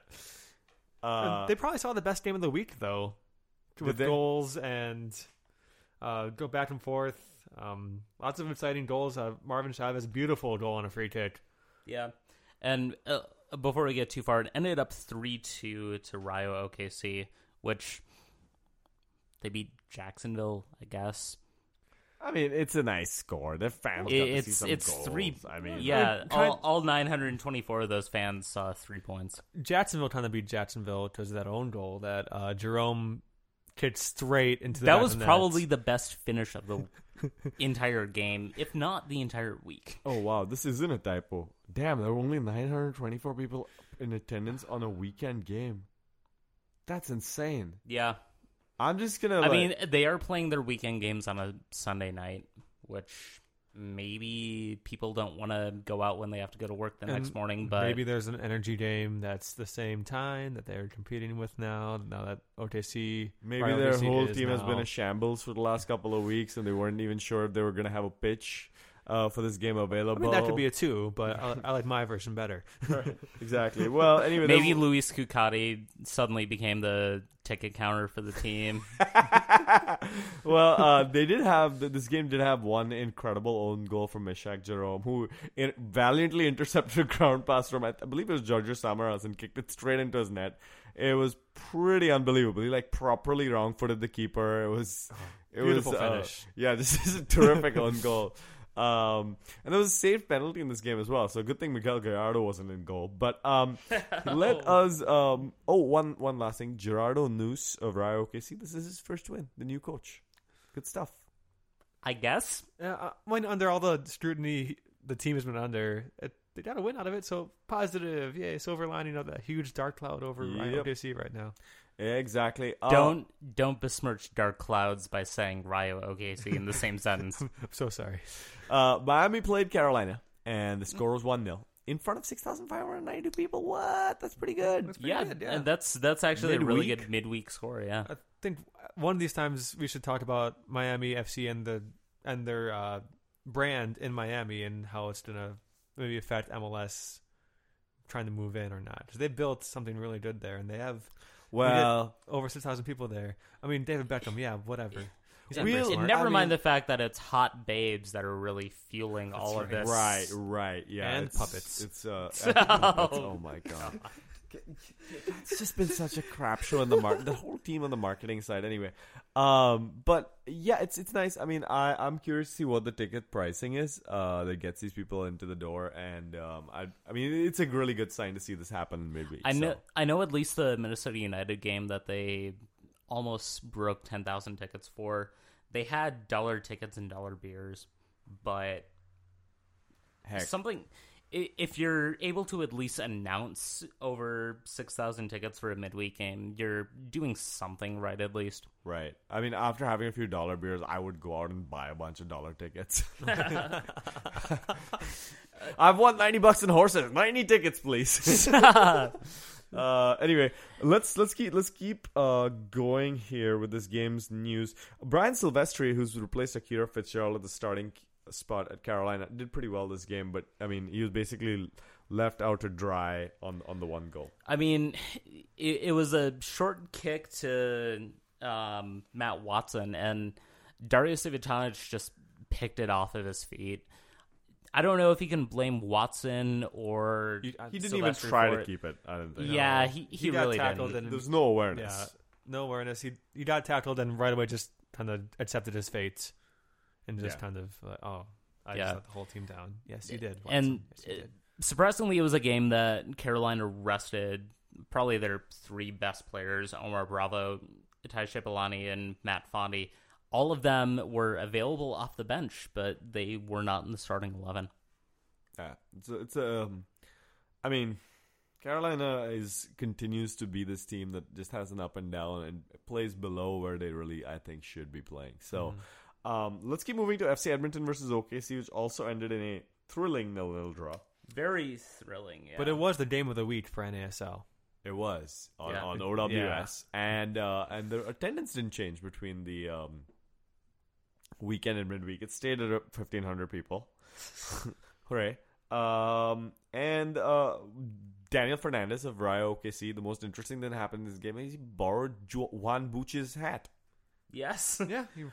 uh, they probably saw the best game of the week though, with they? goals and uh, go back and forth. Um, lots of exciting goals. Uh, Marvin Chavez, beautiful goal on a free kick. Yeah. And uh, before we get too far, it ended up 3 2 to Rayo OKC, which they beat Jacksonville, I guess. I mean, it's a nice score. The fans got to see It's some it's goals. three. I mean, yeah, it kind- all, all 924 of those fans saw three points. Jacksonville kind of beat Jacksonville because of that own goal that uh, Jerome kicked straight into the That back was of the net. probably the best finish of the entire game, if not the entire week. Oh wow, this isn't a typo. Damn, there were only 924 people in attendance on a weekend game. That's insane. Yeah. I'm just gonna. I like- mean, they are playing their weekend games on a Sunday night, which maybe people don't want to go out when they have to go to work the And next morning, but maybe there's an energy game that's the same time that they're competing with now. Now that OKC, maybe their OKC whole is team has been now- a shambles for the last couple of weeks, and they weren't even sure if they were gonna have a pitch uh, for this game available. I mean, that could be a two, but I, I like my version better. exactly. Well, anyway, Maybe there- Luis Cucati suddenly became the ticket counter for the team. well, uh, they did have this game did have one incredible own goal from Meshach Jerome, who in, valiantly intercepted a ground pass from I, I believe it was Georgios Samaras and kicked it straight into his net. It was pretty unbelievable. He like properly wrong footed the keeper. It was it Beautiful was uh, yeah, this is a terrific own goal. Um, and there was a saved penalty in this game as well. So good thing Miguel Gallardo wasn't in goal. But um, let us um. Oh, one one last thing. Gerardo Nus of Rayo OKC. This is his first win. The new coach. Good stuff. I guess. Yeah, uh, when under all the scrutiny the team has been under, it, they got a win out of it. So positive, yay! Silver lining of that huge dark cloud over Rayo Yep. OKC right now. Exactly. Uh, Don't don't besmirch dark clouds by saying Rayo OKC in the same sentence. I'm so sorry. Uh, Miami played Carolina, and the score was one 0 in front of six thousand five hundred ninety people. What? That's pretty good. That's pretty yeah, good, yeah. and that's that's actually a really good midweek score. Yeah, I think one of these times we should talk about Miami FC and the and their uh, brand in Miami and how it's gonna maybe affect MLS trying to move in or not. 'Cause they built something really good there, and they have Well, over six thousand people there. I mean, David Beckham, yeah, whatever. He's And not very Real- smart. never I mind mean- the fact that it's hot babes that are really fueling all of right. this. right, right, yeah, And it's- puppets. It's uh, and puppets. oh my god. It's just been such a crap show in the market. The whole team on the marketing side, anyway. Um, but yeah, it's it's nice. I mean, I I'm curious to see what the ticket pricing is. Uh, that gets these people into the door, and um, I I mean, it's a really good sign to see this happen in midweek. I know so. I know at least the Minnesota United game that they almost broke ten thousand tickets for. They had dollar tickets and dollar beers, but Heck, something if you're able to at least announce over 6000 tickets for a midweek game you're doing something right at least Right. I mean, after having a few dollar beers, I would go out and buy a bunch of dollar tickets. I've won ninety bucks in horses. Ninety tickets, please. uh, anyway, let's let's keep let's keep uh, going here with this game's news. Brian Sylvestre, who's replaced Akira Fitzgerald at the starting spot at Carolina, did pretty well this game, but I mean, he was basically left out to dry on on the one goal. i mean it, it was a short kick to um, matt watson and Dario Cvitanich just picked it off of his feet i don't know if he can blame watson or You- I- He didn't Sylvestre even try to it. keep it. I don't think. yeah he, he, He got really tackled didn't and- There's no awareness. Yeah, no awareness. He he got tackled and right away just kind of accepted his fate and just Yeah. kind of like, oh, I Yeah. just let the whole team down. Yes, you did. And, yes, you did. surprisingly, it was a game that Carolina rested probably their three best players: Omar Bravo, Itai Shipalane, and Matt Fondy. All of them were available off the bench, but they were not in the starting eleven. Yeah, it's a, it's a, um, I mean, Carolina is continues to be this team that just has an up and down and plays below where they really I think should be playing. So, um, let's keep moving to FC Edmonton versus OKC, which also ended in a thrilling nil-nil draw. Very thrilling, yeah. but it was the game of the week for NASL. It was on, Yeah. on OWS, and uh, and the attendance didn't change between the um, weekend and midweek. It stayed at fifteen hundred people. Hooray! Um, and uh, Daniel Fernandez of Rayo OKC. The most interesting thing that happened in this game is he borrowed Juan Buch's hat. Yes. Yeah, you-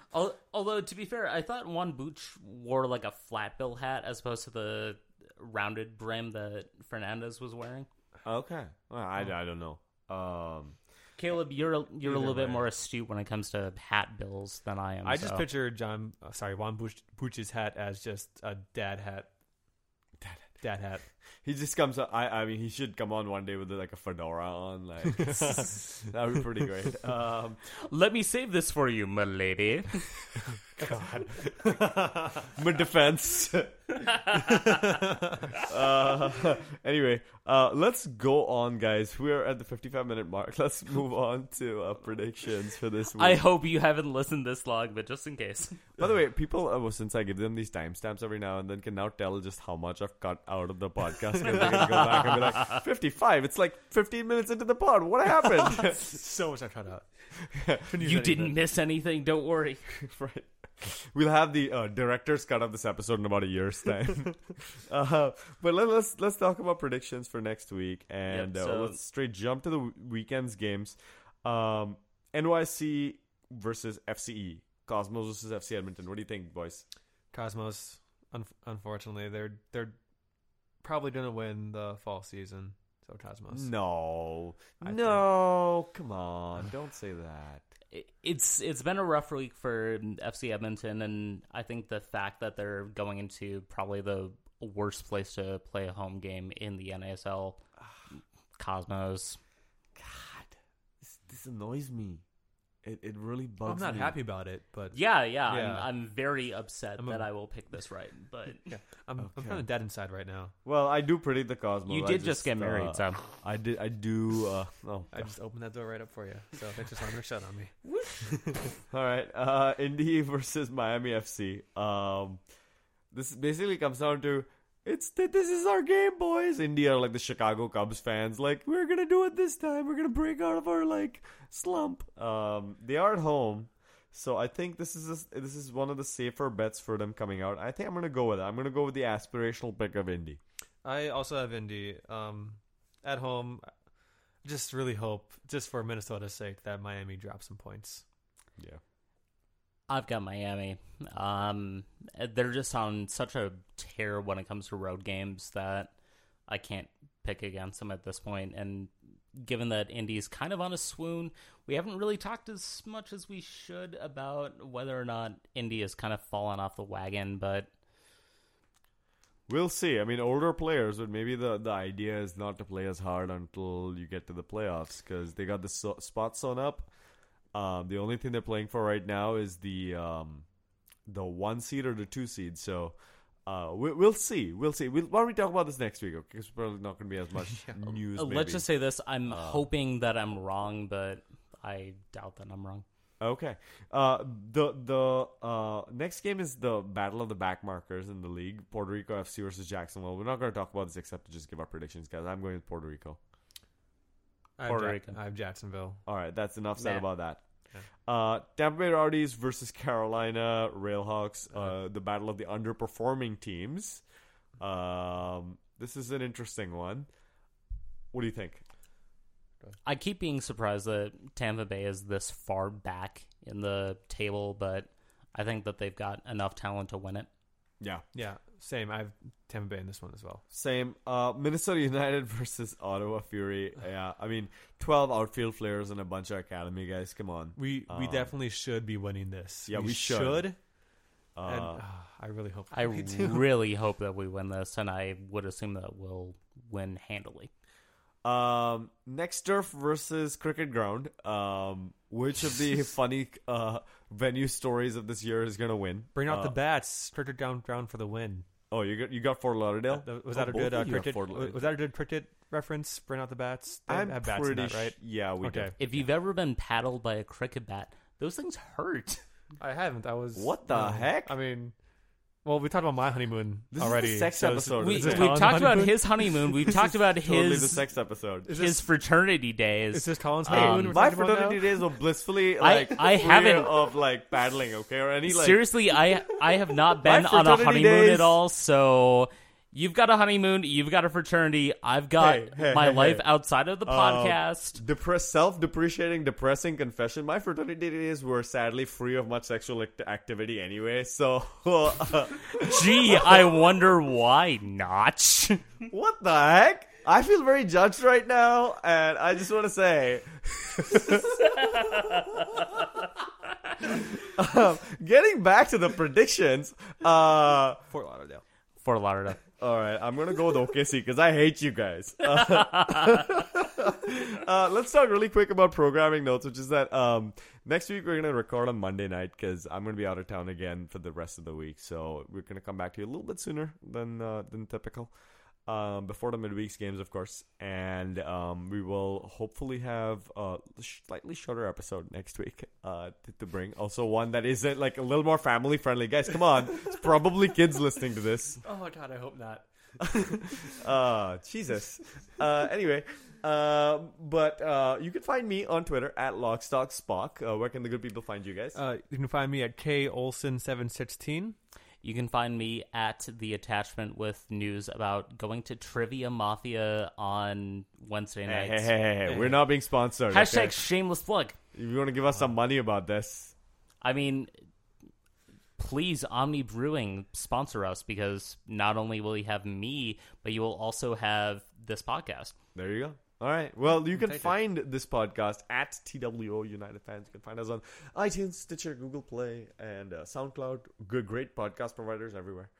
Although to be fair, I thought Juan Booch wore like a flat bill hat as opposed to the rounded brim that Fernandez was wearing. Okay, well, I, I don't know. Um, Caleb, you're a, you're a little bit way. more astute when it comes to hat bills than I am. I just so. picture John, uh, sorry, Juan Buch, Buch's hat as just a dad hat. dad hat. Dad hat. He just comes. up I I mean, he should come on one day with like a fedora on. Like that would be pretty great. Um, Let me save this for you, my lady. mid defense. uh, anyway, uh, let's go on, guys. We're at the 55 minute mark. Let's move on to uh, predictions for this week. I hope you haven't listened this long, but just in case. By the way, people, uh, well, since I give them these timestamps every now and then, can now tell just how much I've cut out of the podcast. 'cause they're gonna go back and be like, 55. It's like 15 minutes into the pod. What happened? so much I cut out. You didn't miss anything, don't worry. right. we'll have the uh, director's cut of this episode in about a year's time. uh, but let, us let's talk about predictions for next week, and Yep, uh, let's straight jump to the w- weekend's games. Um, NYC versus FCE, Cosmos versus FC Edmonton. What do you think, boys? Cosmos, un- unfortunately, they're they're probably gonna win the fall season. So Cosmos. No, I no, come on, don't say that. It- It's it's been a rough week for FC Edmonton, and I think the fact that they're going into probably the worst place to play a home game in the NASL, Cosmos. God, this, this annoys me. It it really Well, bugs I'm not me. happy about it, but Yeah, yeah, Yeah. I'm, I'm very upset I'm a- that I will pick this right, but yeah, I'm I'm Okay. kind of dead inside right now. Well, I do predict the Cosmos. you I did just get married, uh, so I did. I do. Uh, oh, I just opened that door right up for you. So thanks for slamming a shut on me. all right. Uh, Indy versus Miami FC. Um, this basically comes down to it's th- this is our game, boys. India are like the Chicago Cubs fans. Like we're gonna do it this time. We're gonna break out of our like slump. Um, they are at home. So I think this is a, this is one of the safer bets for them coming out. I think I'm gonna go with it. I'm gonna go with the aspirational pick of Indy. I also have Indy um, at home. Just really hope, just for Minnesota's sake, that Miami drops some points. Yeah. I've got Miami. Um, they're just on such a tear when it comes to road games that I can't pick against them at this point. And given that Indy's kind of on a swoon, we haven't really talked as much as we should about whether or not Indy has kind of fallen off the wagon. But We'll see. I mean, older players, but maybe the, the idea is not to play as hard until you get to the playoffs because they got the so- spot sewn up. Um, the only thing they're playing for right now is the um, the one seed or the two seed. So uh, we, we'll see. We'll see. We'll, why don't we talk about this next week? Okay, because probably not going to be as much news. uh, maybe. let's just say this I'm hoping that I'm wrong, but I doubt that I'm wrong. Okay. Uh, the the uh, next game is the battle of the back markers in the league. Puerto Rico FC versus Jacksonville. We're not going to talk about this except to just give our predictions, guys. I'm going with Puerto Rico. I have, Puerto Ja- Rico. I have Jacksonville. All right, that's enough said Nah. about that. Okay. Uh, Tampa Bay Rowdies versus Carolina Railhawks. Uh, the battle of the underperforming teams. Um, this is an interesting one. What do you think? I keep being surprised that Tampa Bay is this far back in the table, but I think that they've got enough talent to win it. Yeah, Yeah, same. I have Tampa Bay in this one as well. same. Uh, Minnesota United versus Ottawa Fury. Yeah, I mean, twelve outfield players and a bunch of academy guys. Come on. We we Um, definitely should be winning this. Yeah, we should. and Uh, ah, I really hope I we do. really hope that we win this, and I would assume that we'll win handily. Um, next turf versus cricket ground. Um, which of the funny uh venue stories of this year is gonna win? Bring out Uh, the bats. Cricket down down for the win. Oh, you got you got Fort Lauderdale. Th- Was Oh, that a good uh, you have cricket? Fort Was that a good cricket reference? Bring out the bats. They I'm have bats pretty in that, right? sh- yeah, we Okay. do. If you've ever been paddled by a cricket bat, those things hurt. I haven't. I was. What the no. heck? I mean, well, we talked about my honeymoon This is the already. sex so episode. We, Is we've Colin's talked about honeymoon? his honeymoon. We've This talked is about totally his the sex episode. Is his this, fraternity days. is this Colin's Um, honeymoon? we're My talking about now? fraternity days were blissfully I- like I free haven't- of like paddling, okay, or any like Seriously, I I have not My been on a fraternity honeymoon days- at all. So you've got a honeymoon, you've got a fraternity. I've got Hey, hey, my hey, life hey. outside of the Uh, podcast. depress self-depreciating, depressing confession. My fraternity days were sadly free of much sexual activity anyway. So, uh, Gee, I wonder why not. what the heck? I feel very judged right now, and I just want to say, um, getting back to the predictions. Uh, Fort Lauderdale. Fort Lauderdale. All right, I'm gonna go with OKC because I hate you guys. Uh, let's talk really quick about programming notes, which is that um, next week we're gonna record on Monday night because I'm gonna be out of town again for the rest of the week. So we're gonna come back to you a little bit sooner than uh, than typical, um, before the midweek's games, of course, and um, we will hopefully have a slightly shorter episode next week uh, to, to bring. Also, one that isn't like a little more family friendly. Guys, come on, it's probably kids listening to this. Oh my god, I hope not. uh Jesus. Uh anyway, Uh, but uh, you can find me on Twitter at LockstockSpock. Uh, where can the good people find you guys? Uh, you can find me at K Olson seven sixteen. You can find me at the attachment with news about going to Trivia Mafia on Wednesday hey, nights. hey, hey, hey, we're not being sponsored. Hashtag okay? shameless plug. If you want to give us some money about this, I mean, please, Omni Brewing sponsor us because not only will you have me, but you will also have this podcast. there you go. All right. Well, you can Take it. find this podcast at TWO United Fans. You can find us on iTunes, Stitcher, Google Play, and uh, SoundCloud. Good, great podcast providers everywhere.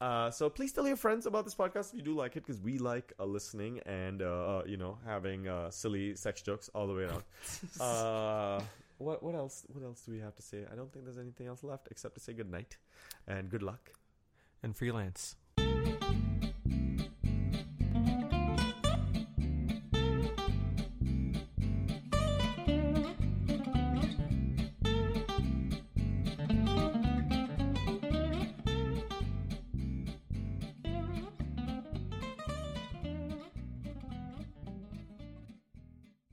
Uh, so please tell your friends about this podcast if you do like it, because we like uh, listening and uh, uh, you know having uh, silly sex jokes all the way around. uh, what what else? What else do we have to say? I don't think there's anything else left except to say good night and good luck. and freelance.